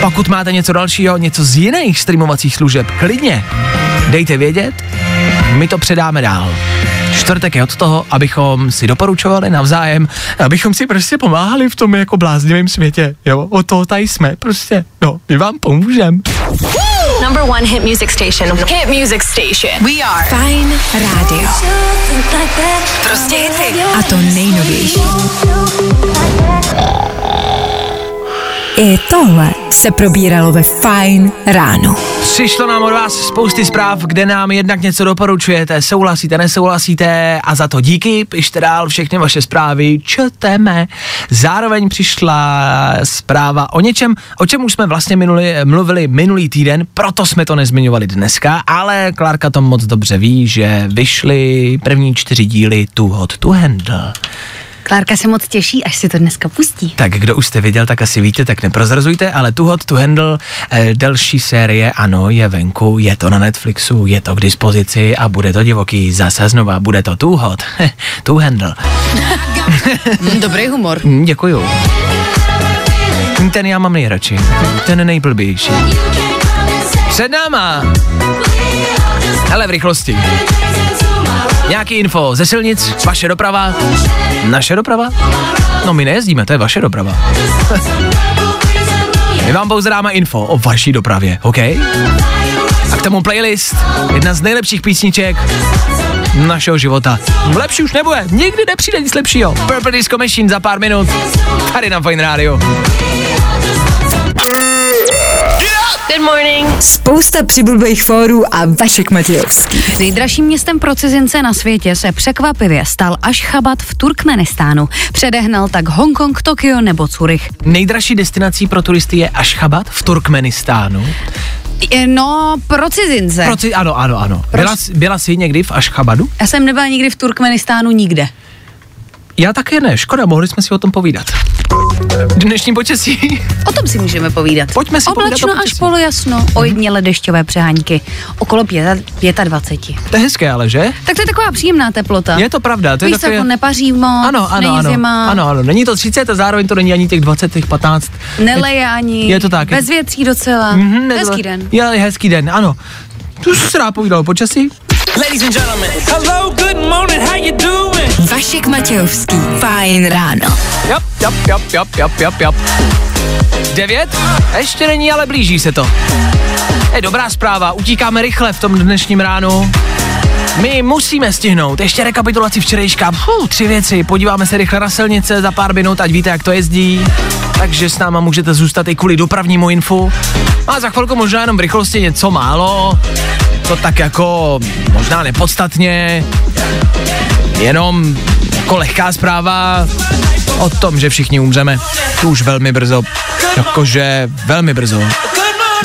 Pokud máte něco dalšího, něco z jiných streamovacích služeb, klidně dejte vědět, my to předáme dál. Čtvrtek je od toho, abychom si doporučovali navzájem, abychom si prostě pomáhali v tom jako bláznivém světě, jo, o toho tady jsme, prostě, no, my vám pomůžeme. Number one hit music station. Hit music station. We are Fine Radio. Prostě hity. A to nejnovější. I tohle se probíralo ve Fine ráno. Přišlo nám od vás spousty zpráv, kde nám jednak něco doporučujete, souhlasíte, nesouhlasíte a za to díky, pište dál všechny vaše zprávy, čteme. Zároveň přišla zpráva o něčem, o čem už jsme vlastně minuli, mluvili minulý týden, proto jsme to nezmiňovali dneska, ale Klárka to moc dobře ví, že vyšly první čtyři díly Too Hot to Handle. Klárka se moc těší, až si to dneska pustí. Tak kdo už jste viděl, tak asi víte, tak neprozrazujte, ale Too Hot to Handle, eh, další série, ano, je venku, je to na Netflixu, je to k dispozici a bude to divoký, zase znova, bude to Too Hot, (laughs) to Handle. (laughs) Dobrý humor. Mm, Děkuju. Ten já mám nejradši, ten nejblbější. Před náma Hele, v rychlosti. Nějaký info ze silnic, vaše doprava, naše doprava? No my nejezdíme, to je vaše doprava. (laughs) my vám pouze dáme info o vaší dopravě, OK? A k tomu playlist, jedna z nejlepších písniček našeho života. Lepší už nebude, nikdy nepřijde nic lepšího. Purple Disco Machine za pár minut, tady na Fine Radio. Good morning. Spousta přibulbých fórů a Vašek Matějovský. Nejdražším městem pro cizince na světě se překvapivě stal Ašchabat v Turkmenistánu. Předehnal tak Hongkong, Tokio nebo Curych. Nejdražší destinací pro turisty je Ašchabat v Turkmenistánu. No, pro cizince. Pro ci- ano, ano, ano. Byla, jsi- byla jsi někdy v Ašchabadu? Já jsem nebyla nikdy v Turkmenistánu nikde. Já také ne, škoda, mohli jsme si o tom povídat. Dnešní počasí. O tom si můžeme povídat. Pojďme si povídat Oblačno o až polojasno, ojediněle dešťové přeháňky. Okolo pěta- 25. To je hezké, ale že? Tak to je taková příjemná teplota. Je to pravda. To je Víš, se takové... jako nepaří moc, ano, ano, není ano, zima, ano, ano. Není to 30 a zároveň to není ani těch 20, těch 15. neleje ani, Je to tak. bez větří docela. Mhm, to- Hezký den. Je, hezký den, ano. Tu se rád o počasí? Ladies and gentlemen, hello, good morning, how you doing? Vašek Matějovský. Fajn ráno. Jop, jop, jop, jop, jop, jop, jop. Devět? Ještě není, ale blíží se to. Je dobrá zpráva, utíkáme rychle v tom dnešním ránu. My musíme stihnout ještě rekapitulaci včerejška. Fuh, tři věci. Podíváme se rychle na silnice za pár minut, ať víte, jak to jezdí. Takže s náma můžete zůstat i kvůli dopravnímu infu. A za chvilku možná jenom v rychlosti něco málo. To tak jako možná nepodstatně. Jenom jako lehká zpráva o tom, že všichni umřeme. To už velmi brzo. Jakože velmi brzo.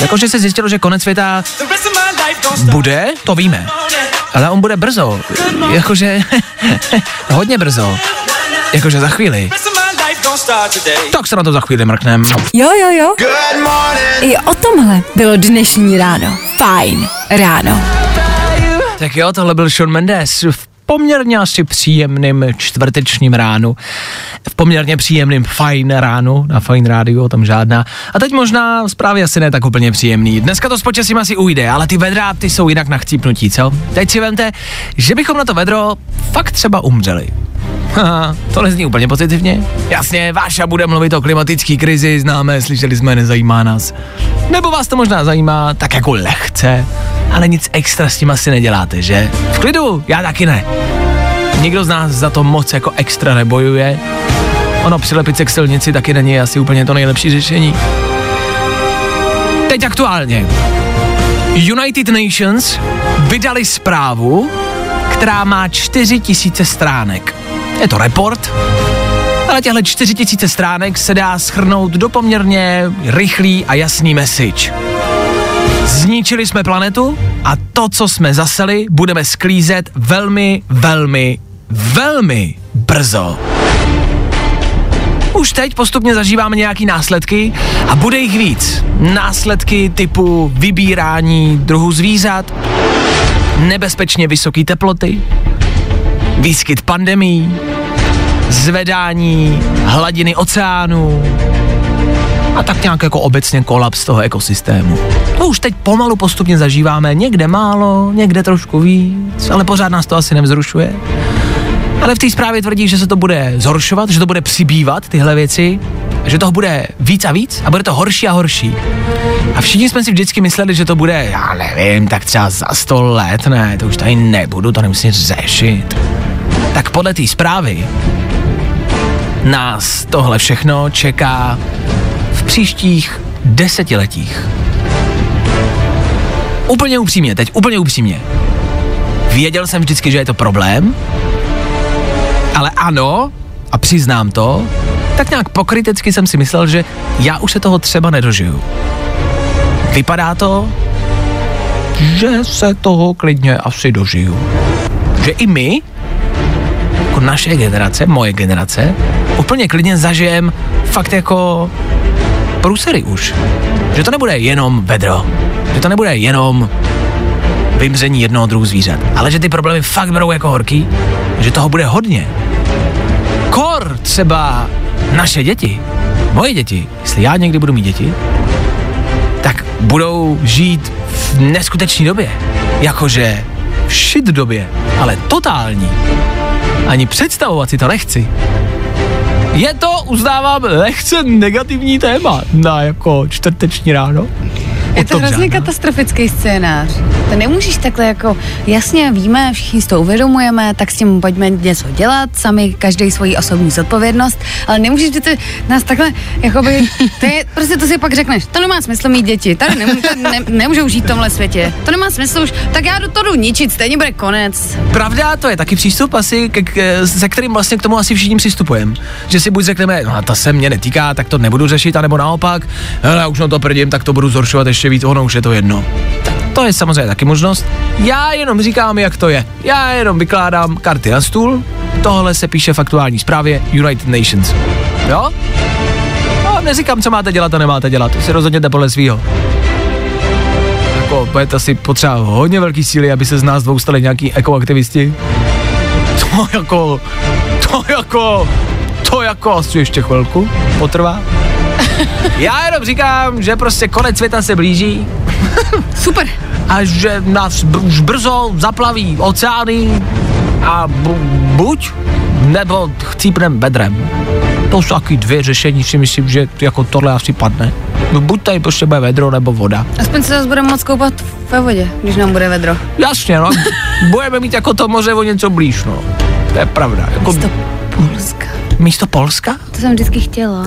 Jakože se zjistilo, že konec světa bude, to víme. Ale on bude brzo. Jakože (laughs) hodně brzo. Jakože za chvíli. Tak se na to za chvíli mrknem. Jo, jo, jo. Good morning. I o tomhle bylo dnešní ráno. Fajn ráno. Tak jo, tohle byl Sean Mendes v poměrně asi příjemným čtvrtečním ránu. V poměrně příjemným fajn ránu na Fajn rádiu, o tom žádná. A teď možná zprávy asi ne tak úplně příjemný. Dneska to s počasím asi ujde, ale ty vedra, ty jsou jinak na chcípnutí, co? Teď si vemte, že bychom na to vedro fakt třeba umřeli. To nezní úplně pozitivně. Jasně, Váša bude mluvit o klimatické krizi, známe, slyšeli jsme, nezajímá nás. Nebo vás to možná zajímá tak jako lehce, ale nic extra s tím asi neděláte, že? V klidu, já taky ne. Nikdo z nás za to moc jako extra nebojuje. Ono přilepit se k silnici taky není asi úplně to nejlepší řešení. Teď aktuálně. United Nations vydali zprávu, která má 4 tisíce stránek. Je to report, ale těchto 4 tisíce stránek se dá schrnout do poměrně rychlý a jasný message. Zničili jsme planetu a to, co jsme zaseli, budeme sklízet velmi, velmi, velmi brzo. Už teď postupně zažíváme nějaký následky a bude jich víc. Následky typu vybírání druhů zvířat, nebezpečně vysoké teploty, výskyt pandemí, zvedání hladiny oceánů a tak nějak jako obecně kolaps toho ekosystému. To už teď pomalu postupně zažíváme, někde málo, někde trošku víc, ale pořád nás to asi nevzrušuje. Ale v té zprávě tvrdí, že se to bude zhoršovat, že to bude přibývat tyhle věci, že toho bude víc a víc a bude to horší a horší. A všichni jsme si vždycky mysleli, že to bude, já nevím, tak třeba za 100 let, ne, to už tady nebudu, to nemusím řešit. Tak podle té zprávy nás tohle všechno čeká v příštích desetiletích. Úplně upřímně, teď úplně upřímně. Věděl jsem vždycky, že je to problém, ale ano, a přiznám to, tak nějak pokrytecky jsem si myslel, že já už se toho třeba nedožiju. Vypadá to, že se toho klidně asi dožiju. Že i my, jako naše generace, moje generace, úplně klidně zažijem fakt jako průsery už. Že to nebude jenom vedro, že to nebude jenom vymření jednoho druhu zvířat, ale že ty problémy fakt berou jako horký, že toho bude hodně. Kor třeba naše děti, moje děti, jestli já někdy budu mít děti, tak budou žít v neskutečné době. Jakože v shit době, ale totální. Ani představovat si to nechci. Je to, uznávám, lehce negativní téma na jako čtvrteční ráno. Je to hrozně katastrofický scénář. To nemůžeš takhle jako, jasně víme, všichni si to uvědomujeme, tak s tím pojďme něco dělat, sami každý svoji osobní zodpovědnost, ale nemůžeš že to nás takhle, jakoby, (laughs) to je, prostě to si pak řekneš, to nemá smysl mít děti, tady nemů, tady ne, nemůžou žít v tomhle světě, to nemá smysl už, tak já do toho jdu ničit, stejně bude konec. Pravda, to je taky přístup asi, ke, ke, se kterým vlastně k tomu asi všichni přistupujeme. Že si buď řekneme, no to se mě netýká, tak to nebudu řešit, anebo naopak, hele, já už na to prdím, tak to budu zhoršovat ještě víc, ono už je to jedno. To je samozřejmě taky možnost. Já jenom říkám, jak to je. Já jenom vykládám karty na stůl, tohle se píše v aktuální zprávě United Nations. Jo? No, neříkám, co máte dělat a nemáte dělat, to si rozhodněte podle svýho. Jako, bude to asi potřeba hodně velký síly, aby se z nás dvou stali nějaký ekoaktivisti. To jako, to jako, to jako asi ještě chvilku potrvá. Já jenom říkám, že prostě konec světa se blíží Super. a že nás b- už brzo zaplaví oceány a bu- buď nebo chcípnem bedrem. To jsou taky dvě řešení, si myslím, že jako tohle asi padne. No, buď tady prostě bude vedro nebo voda. Aspoň se zase budeme moc koupat ve vodě, když nám bude vedro. Jasně, no. (laughs) Budeme mít jako to moře o něco blíž, no. To je pravda. Jako Místo Polska. místo Polska? To jsem vždycky chtěla.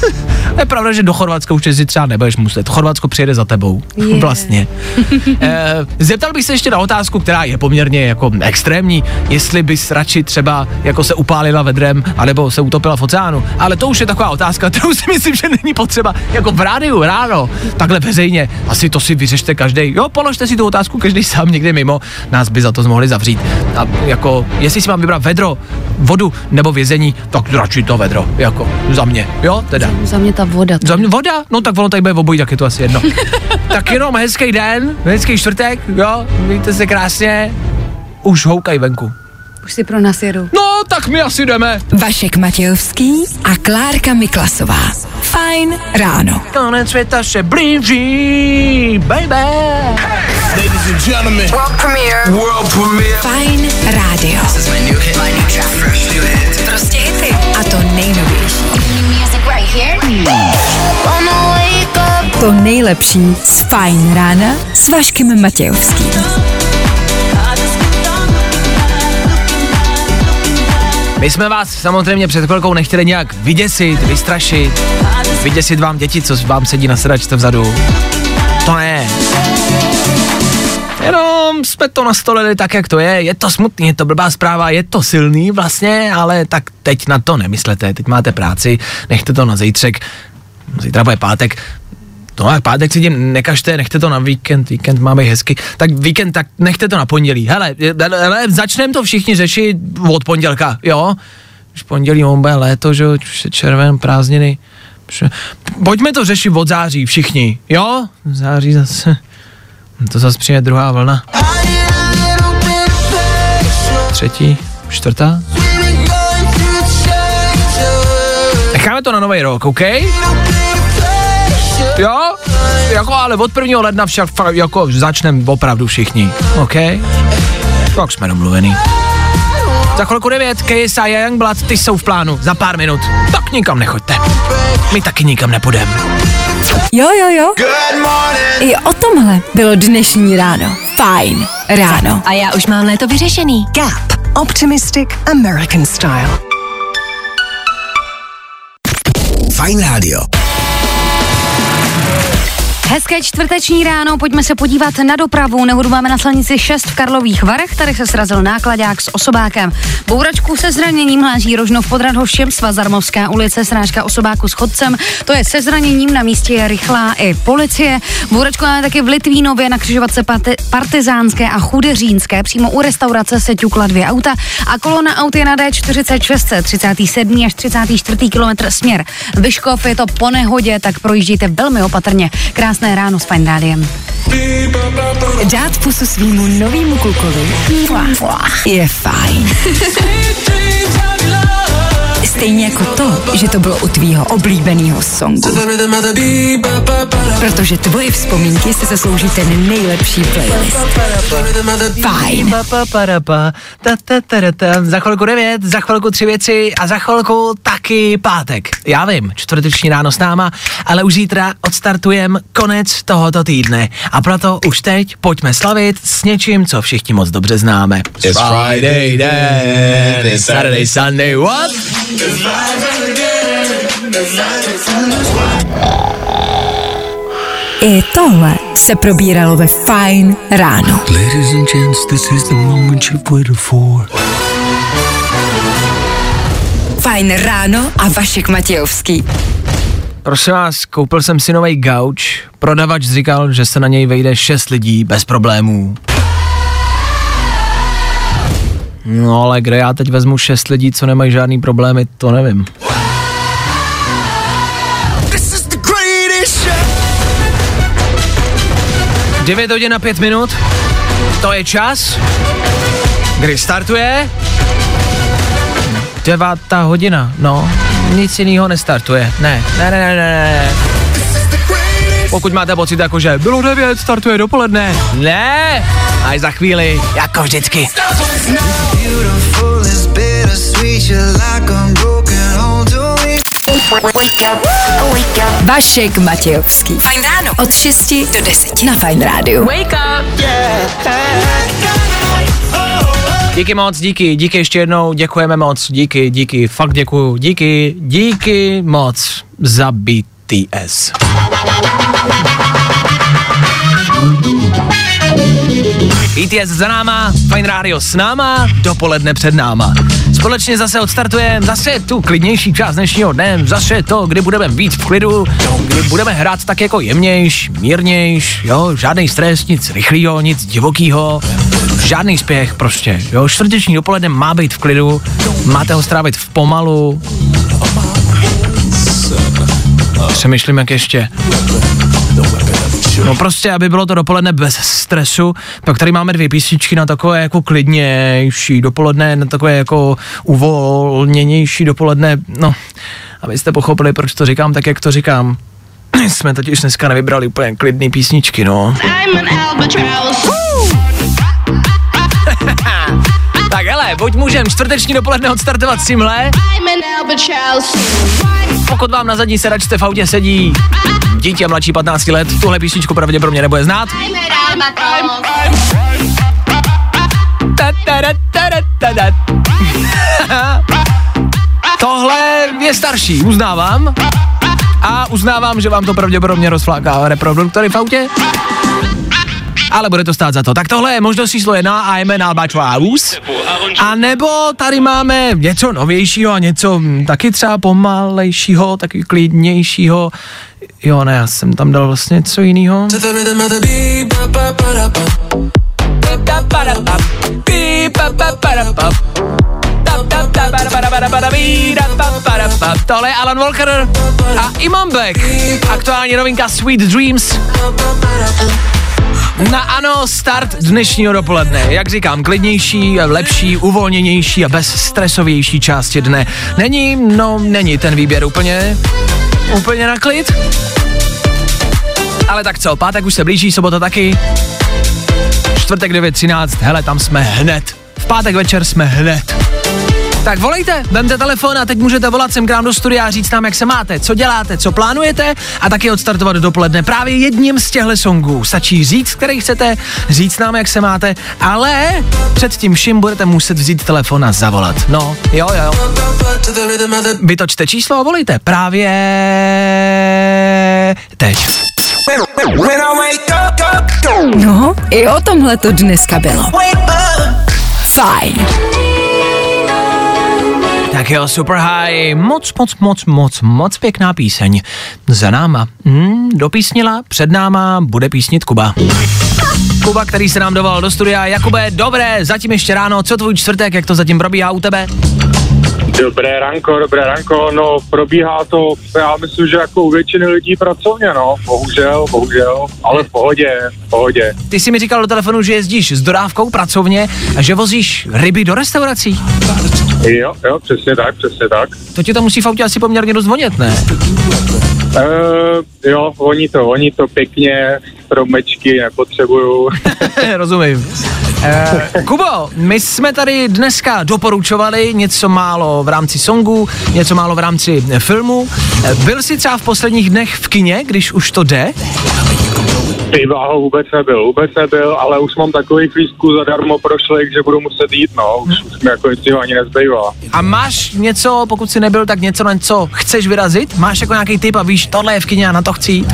(laughs) Je pravda, že do Chorvatska už si třeba nebudeš muset. Chorvatsko přijede za tebou. Je. (laughs) Vlastně. e, zeptal bych se ještě na otázku, která je poměrně jako extrémní, jestli bys radši třeba jako se upálila vedrem, anebo se utopila v oceánu. Ale to už je taková otázka, (laughs) kterou si myslím, že není potřeba jako v rádiu ráno, takhle veřejně. Asi to si vyřešte každý. Jo, položte si tu otázku každý sám někde mimo. Nás by za to mohli zavřít. A jako, jestli si mám vybrat vedro, vodu nebo vězení, tak radši to vedro. Jako, za mě. Jo, teda. Za mě ta voda. Za mě voda? No tak ono tady bude obojí, tak je to asi jedno. (laughs) tak jenom hezký den, hezký čtvrtek, jo, mějte se krásně. Už houkaj venku. Už si pro nás jedou. No, tak my asi jdeme. Vašek Matějovský a Klárka Miklasová. Fajn ráno. Konec světa se blíží, baby. Ladies and gentlemen. World premiere. World premiere. Fajn rádio. This is my new hit. My new track. Fresh new hit. Prostě hity. A to nejnovější. To nejlepší z Fajn rána s Vaškem Matějovským. My jsme vás samozřejmě před chvilkou nechtěli nějak vyděsit, vystrašit, vyděsit vám děti, co vám sedí na sedačce vzadu. To ne. Jenom jsme to nastolili tak, jak to je. Je to smutný, je to blbá zpráva, je to silný vlastně, ale tak teď na to nemyslete. Teď máte práci, nechte to na zítřek. Zítra bude pátek. No a pátek si tím nekažte, nechte to na víkend, víkend má být hezky. Tak víkend, tak nechte to na pondělí. Hele, hele začneme to všichni řešit od pondělka, jo? Už pondělí on bude léto, že už je červen, prázdniny. Pojďme to řešit od září všichni, jo? Září zase, to zase přijde druhá vlna. Třetí, čtvrtá. Necháme to na nový rok, OK? Jo? Jako, ale od 1. ledna však jako začneme opravdu všichni, OK? Tak jsme domluvený. Za chvilku 9, KSI a Youngblood, ty jsou v plánu, za pár minut. Tak nikam nechoďte. My taky nikam nepůjdeme. Jo, jo, jo. I o tomhle bylo dnešní ráno. Fajn ráno. A já už mám léto vyřešený. Gap. Optimistic American Style. Fajn rádio. Hezké čtvrteční ráno, pojďme se podívat na dopravu. Nehodu máme na silnici 6 v Karlových Varech, tady se srazil nákladák s osobákem. Bouračku se zraněním hláží Rožnov pod Radhoštěm, Svazarmovská ulice, srážka osobáku s chodcem. To je se zraněním, na místě je rychlá i policie. Bouračku máme taky v Litvínově na křižovatce Partizánské a Chudeřínské. Přímo u restaurace se ťukla dvě auta a kolona aut je na D46, 37. až 34. kilometr směr. Vyškov je to po nehodě, tak projíždějte velmi opatrně. Krásné ráno s Fine Rádiem. Dát pusu svýmu novýmu klukovi je fajn. (laughs) Stejně jako to, že to bylo u tvýho oblíbeného songu. Protože tvoje vzpomínky si zaslouží ten nejlepší playlist. Fajn. Za chvilku devět, za chvilku tři věci a za chvilku taky pátek. Já vím, čtvrteční ráno s náma, ale už zítra odstartujem konec tohoto týdne. A proto už teď pojďme slavit s něčím, co všichni moc dobře známe. It's Friday then, it's Saturday, Sunday, what? I tohle se probíralo ve Fine ráno. Ladies and gents, this is the moment you've waited for. Fajn ráno a Vašek Matějovský. Prosím vás, koupil jsem si nový gauč, prodavač říkal, že se na něj vejde šest lidí bez problémů. No ale kde já teď vezmu šest lidí, co nemají žádný problémy, to nevím. 9 hodin a 5 minut, to je čas, kdy startuje devátá hodina, no, nic jiného nestartuje, ne, ne, ne, ne, ne, ne. Pokud máte pocit jako, že bylo 9, startuje dopoledne, ne, až za chvíli, jako vždycky. A. Vašek Matějovský. Fajn ráno. Od 6 do 10 na Fajn rádiu. Wake up. Díky moc, díky, díky ještě jednou, děkujeme moc, díky, díky, fakt děkuju, díky, díky moc za BTS. BTS za náma, Fine Radio s náma, dopoledne před náma. Společně zase odstartujeme, zase tu klidnější část dnešního dne, zase to, kdy budeme víc v klidu, kdy budeme hrát tak jako jemnějš, mírnějš, jo, žádný stres, nic rychlýho, nic divokýho, žádný spěch prostě, jo, čtvrteční dopoledne má být v klidu, máte ho strávit v pomalu. Přemýšlím, jak ještě. No prostě, aby bylo to dopoledne bez stresu, pak tady máme dvě písničky na takové jako klidnější dopoledne, na takové jako uvolněnější dopoledne, no, abyste pochopili, proč to říkám tak, jak to říkám. (clears throat) Jsme totiž dneska nevybrali úplně klidný písničky, no. Tak hele, buď můžem čtvrteční dopoledne odstartovat s tímhle, pokud vám na zadní sedačce v autě sedí dítě mladší 15 let, tuhle písničku pravděpodobně nebude znát. Tohle je starší, uznávám. A uznávám, že vám to pravděpodobně rozfláká reproduktory v autě. Ale bude to stát za to. Tak tohle je možnost číslo jedna a jmen Albatross. A nebo tady máme něco novějšího a něco hm, taky třeba pomalejšího, taky klidnějšího. Jo, ne, já jsem tam dal vlastně něco jiného. Tohle je Alan Walker a Imam Beck. Aktuální novinka Sweet Dreams. Na ano, start dnešního dopoledne. Jak říkám, klidnější, lepší, uvolněnější a bez stresovější části dne. Není, no, není ten výběr úplně, úplně na klid. Ale tak co, pátek už se blíží, sobota taky. Čtvrtek 9.13, hele, tam jsme hned. V pátek večer jsme hned. Tak volejte, vemte telefon a teď můžete volat sem k nám do studia a říct nám, jak se máte, co děláte, co plánujete a taky odstartovat dopoledne právě jedním z těchto songů. Stačí říct, který chcete, říct nám, jak se máte, ale před tím vším budete muset vzít telefon a zavolat. No, jo, jo. Vytočte číslo a volejte právě teď. No, i o tomhle to dneska bylo. Fajn. Tak jo, super high, moc, moc, moc, moc, moc pěkná píseň. Za náma, hmm, dopísnila, před náma bude písnit Kuba. Kuba, který se nám dovolal do studia. Jakube, dobré, zatím ještě ráno, co tvůj čtvrtek, jak to zatím probíhá u tebe? Dobré ranko, dobré ranko, no probíhá to, já myslím, že jako u většiny lidí pracovně, no, bohužel, bohužel, ale v pohodě, v pohodě. Ty jsi mi říkal do telefonu, že jezdíš s dodávkou pracovně a že vozíš ryby do restaurací. Jo, jo, přesně tak, přesně tak. To ti to musí v autě asi poměrně dost vonět, ne? Uh, jo, oni to, oni to pěkně, stromečky nepotřebuju. (laughs) Rozumím. Uh, Kubo, my jsme tady dneska doporučovali něco málo v rámci songu, něco málo v rámci eh, filmu. Eh, Byl jsi třeba v posledních dnech v kině, když už to jde? Ty váho vůbec nebyl, vůbec nebyl, ale už mám takových lístků zadarmo prošlých, že budu muset jít, no, už, už mi jako nic ani nezbývá. A máš něco, pokud jsi nebyl, tak něco, na co chceš vyrazit? Máš jako nějaký typ a víš, tohle je v kině a na to chci jít?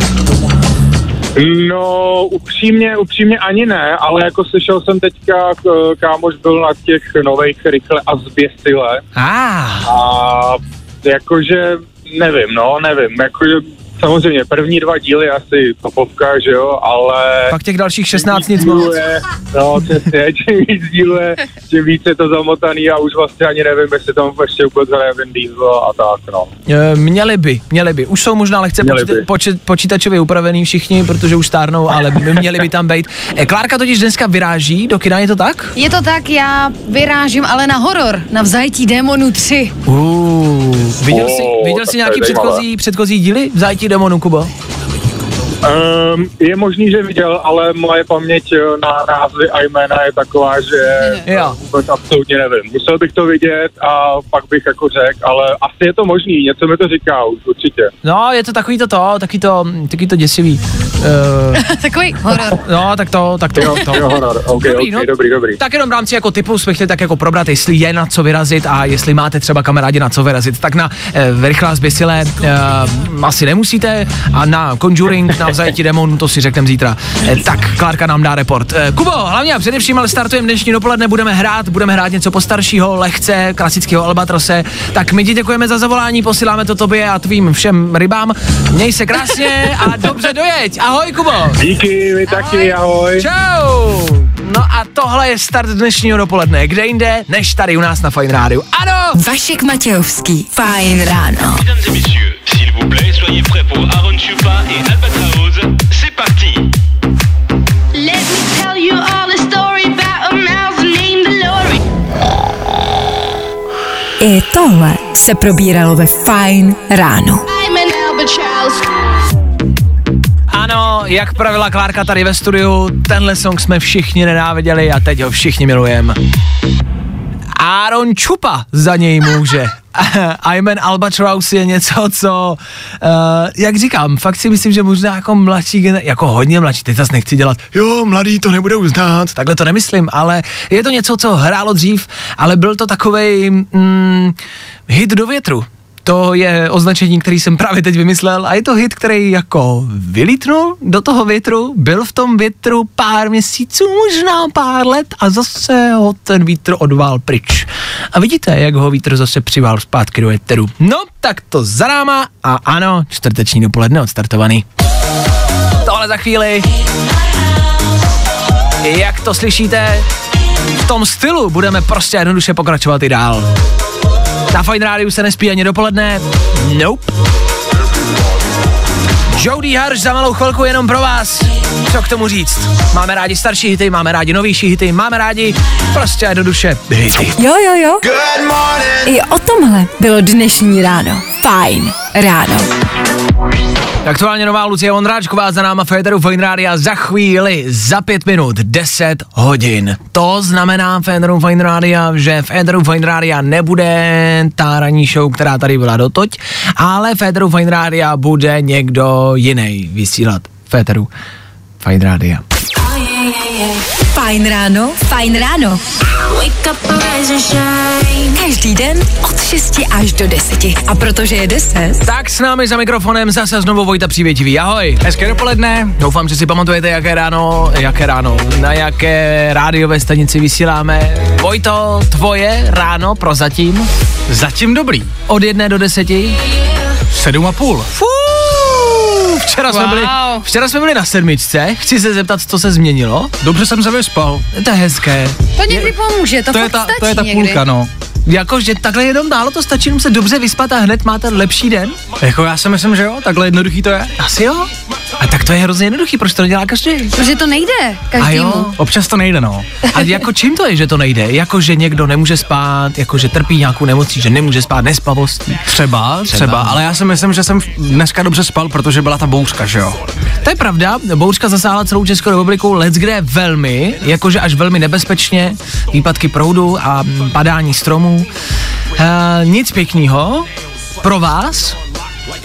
No, upřímně, upřímně ani ne, ale jako slyšel jsem teďka, kámoš byl na těch nových rychle a zběsile. Ah. A jakože, nevím, no, nevím, jakože samozřejmě první dva díly asi topovka, že jo, ale... Pak těch dalších 16 nic moc. je, No, přesně, (laughs) čím víc dílů je, tím víc je to zamotaný a už vlastně ani nevím, jestli tam ještě vůbec hraje Vin Diesel a tak, no. E, Měli by, měli by. Už jsou možná lehce by. počet, počítačově upravený všichni, protože už stárnou, ale by- měli by tam být. E, Klárka totiž dneska vyráží do kina, je to tak? Je to tak, já vyrážím ale na horor, na vzajetí démonů 3. Uh, viděl jsi, viděl jsi nějaký předchozí, předchozí díly v Zajetí demonu, Kubo? Um, je možný, že viděl, ale moje paměť eh, na názvy a jména je taková, že Jo. vůbec absolutně nevím. Musel bych to vidět a pak bych jako řekl, ale asi je to možný, něco mi to říká už určitě. No, je to takový to to, taky to, taky to děsivý. Uh, (laughs) Takový horor. no, tak to, tak to. Jo, to. jo, horor, ok, Dobrý, ok, no. dobrý, dobrý. Tak jenom v rámci jako typu jsme chtěli tak jako probrat, jestli je na co vyrazit a jestli máte třeba kamarádi na co vyrazit, tak na eh, rychlá zběsile eh, asi nemusíte a na Conjuring, na vzajetí demonů, to si řekneme zítra. Eh, tak Klárka nám dá report. Eh, Kubo, hlavně a především, ale startujeme dnešní dopoledne, budeme hrát, budeme hrát něco postaršího, lehce, klasického Albatrose. Tak my ti děkujeme za zavolání, posíláme to tobě a tvým všem rybám. Měj se krásně a dobře dojeď. Ahoj, Kubo. Díky, vy taky, ahoj. Čau! No a tohle je start dnešního dopoledne. Kde jinde, než tady u nás na Fine Rádiu. Ano! Vašek Matějovský, Fajn ráno. Mesdames et messieurs, plaît, soyez prêts pour Aaron Chupa et Albatraoz. C'est parti Let me tell you all the story about a mouse named Lori. I tohle se probíralo ve Fajn ráno. I'm an albatross. Ano, jak pravila Klárka tady ve studiu, tenhle song jsme všichni nenáviděli a teď ho všichni milujeme. Aaron Čupa za něj může. Ayman Albatross je něco, co, uh, jak říkám, fakt si myslím, že možná jako mladší jako hodně mladší, teď zase nechci dělat, jo, mladý to nebude uznat, takhle to nemyslím, ale je to něco, co hrálo dřív, ale byl to takovej mm, hit do větru. To je označení, který jsem právě teď vymyslel a je to hit, který jako vylítnul do toho větru, byl v tom větru pár měsíců, možná pár let a zase ho ten vítr odvál pryč. A vidíte, jak ho vítr zase přivál zpátky do větru. No, tak to za náma a ano, čtvrteční dopoledne odstartovaný. Tohle za chvíli. Jak to slyšíte, v tom stylu budeme prostě jednoduše pokračovat i dál. Na Fine Rádiu se nespí ani dopoledne. Nope. Jody Harš za malou chvilku jenom pro vás. Co k tomu říct? Máme rádi starší hity, máme rádi novější hity, máme rádi prostě jednoduše hity. Jo, jo, jo. I o tomhle bylo dnešní ráno. Fajn ráno. Aktuálně nová Lucie Ondráčková za náma Féteru Fine Rádia za chvíli, za pět minut, 10 hodin. To znamená Féteru Fine Rádia, že Féteru Fine Rádia nebude ta ranní show, která tady byla dotoď, ale Féteru Fine Rádia bude někdo jiný vysílat Féteru Fine Rádia. Fajn ráno, fajn ráno. Každý den od 6 až do 10. A protože je 10, Tak s námi za mikrofonem zase znovu Vojta Přívětivý. Ahoj. Hezké dopoledne. Doufám, že si pamatujete, jaké ráno, jaké ráno, na jaké rádiové stanici vysíláme. Vojto, tvoje ráno prozatím? Zatím dobrý. Od jedné do deseti? Sedm a půl. Včera, jsme Wow. byli, včera jsme byli na sedmičce. Chci se zeptat, co se změnilo. Dobře jsem se vyspal. To je hezké. To někdy pomůže, to, To je ta, stačí to je ta někdy. půlka, no. Jako, že takhle jenom málo to stačí, jenom se dobře vyspat a hned máte lepší den? Jako já si myslím, že jo, takhle jednoduchý to je. Asi jo. A tak to je hrozně jednoduchý, proč to nedělá každý? Protože to nejde A každému. jo, Občas to nejde, no. a jako čím to je, že to nejde? Jako, že někdo nemůže spát, jako, že trpí nějakou nemocí, že nemůže spát nespavostí. Třeba, třeba, třeba, ale já si myslím, že jsem dneska dobře spal, protože byla ta bouřka, že jo. To je pravda, bouřka zasáhla celou Českou republiku, let's kde velmi, jakože až velmi nebezpečně, výpadky proudu a padání stromů. E, nic pěkného pro vás,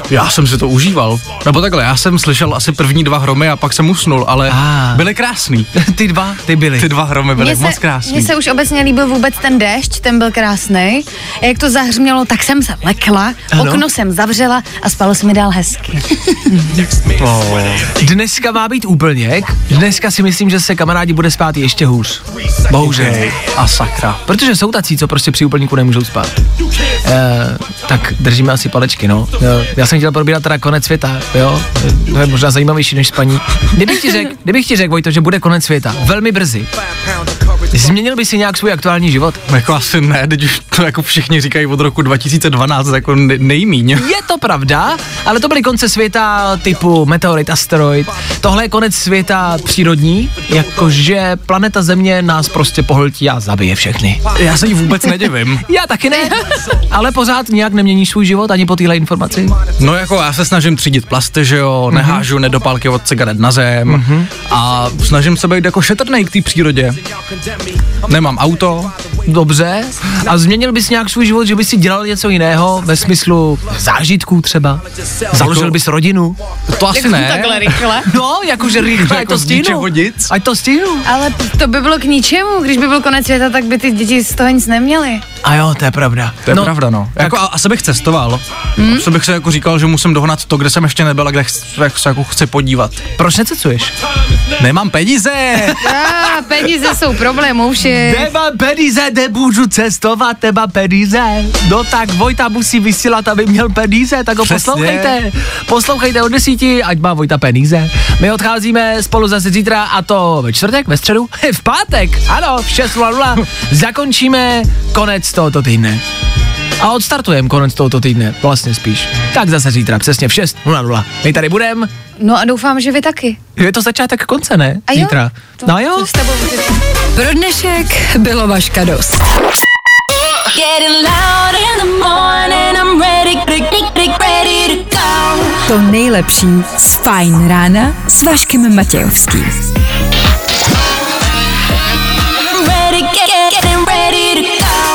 Já jsem si to užíval. Nebo takhle, já jsem slyšel asi první dva hromy a pak jsem usnul, ale Ah. byly krásný. (laughs) ty dva, ty byly. Ty dva hromy byly Mně moc se, krásný. mně se už obecně líbil vůbec ten déšť, ten byl krásný. Jak to zahřmělo, tak jsem se lekla, Ano. okno jsem zavřela a spalo se mi dál hezky. (laughs) Oh. Dneska má být úplněk, dneska si myslím, že se kamarádi bude spát ještě hůř. Bohužel. A sakra. Protože jsou tací, co prostě při úplníku nemůžou spát. E, tak držíme asi palečky, no. Jo, já jsem chtěl probírat teda konec světa, jo. To je možná zajímavější než spaní. Kdybych ti řekl, kdybych ti řekl, Vojto, že bude konec světa, velmi brzy. Změnil by si nějak svůj aktuální život? Jako asi ne, teď už to jako všichni říkají od roku 2012, jako ne- nejmíň. Je to pravda, ale to byly konce světa typu meteorit, asteroid. Tohle je konec světa přírodní, jakože planeta Země nás prostě pohltí a zabije všechny. Já se jí vůbec nedivím. (laughs) Já taky ne, ale pořád nějak neměníš svůj život ani po téhle informaci. No jako já se snažím třídit plasty, že jo, nehážu nedopálky od cigaret na zem Mhm. a snažím se být jako šetrnej k té přírodě. Nemám auto, Dobře. A změnil bys nějak svůj život, že bys si dělal něco jiného, ve smyslu zážitků třeba? Založil bys rodinu? to asi ne. Takhle rychle. No, jakože rychle, ať Jako to z stihnu. Ať to stihnu. Ale to by bylo k ničemu, když by byl konec světa, tak by ty děti z toho nic neměly. A jo, to je pravda. To je no, pravda, no. Jako a, asi bych cestoval. Hmm? Asi bych se jako říkal, že musím dohnat to, kde jsem ještě nebyl a kde chci, jak se jako chci podívat. Proč nececuješ? Nemám peníze! (laughs) A peníze jsou problém, uši. Nemám peníze, nemůžu cestovat, nemám peníze. No tak Vojta musí vysílat, aby měl peníze, tak ho Přesně. poslouchejte. Poslouchejte od desíti, ať má Vojta peníze. My odcházíme spolu zase zítra a to ve čtvrtek, ve středu, (laughs) v pátek, ano, v 6.00 zakončíme konec tohoto týdne. A odstartujeme konec tohoto týdne, vlastně spíš. Tak zase zítra, přesně v 6.00. My tady budeme. No a doufám, že vy taky. Je to začátek konce, ne? A jo? Zítra. To, No jo. to s tebou. Pro dnešek bylo vaška dost. Getting loud in the morning, I'm ready, ready, ready to go. To nejlepší z Fajn rána s Vaškem Matějovským.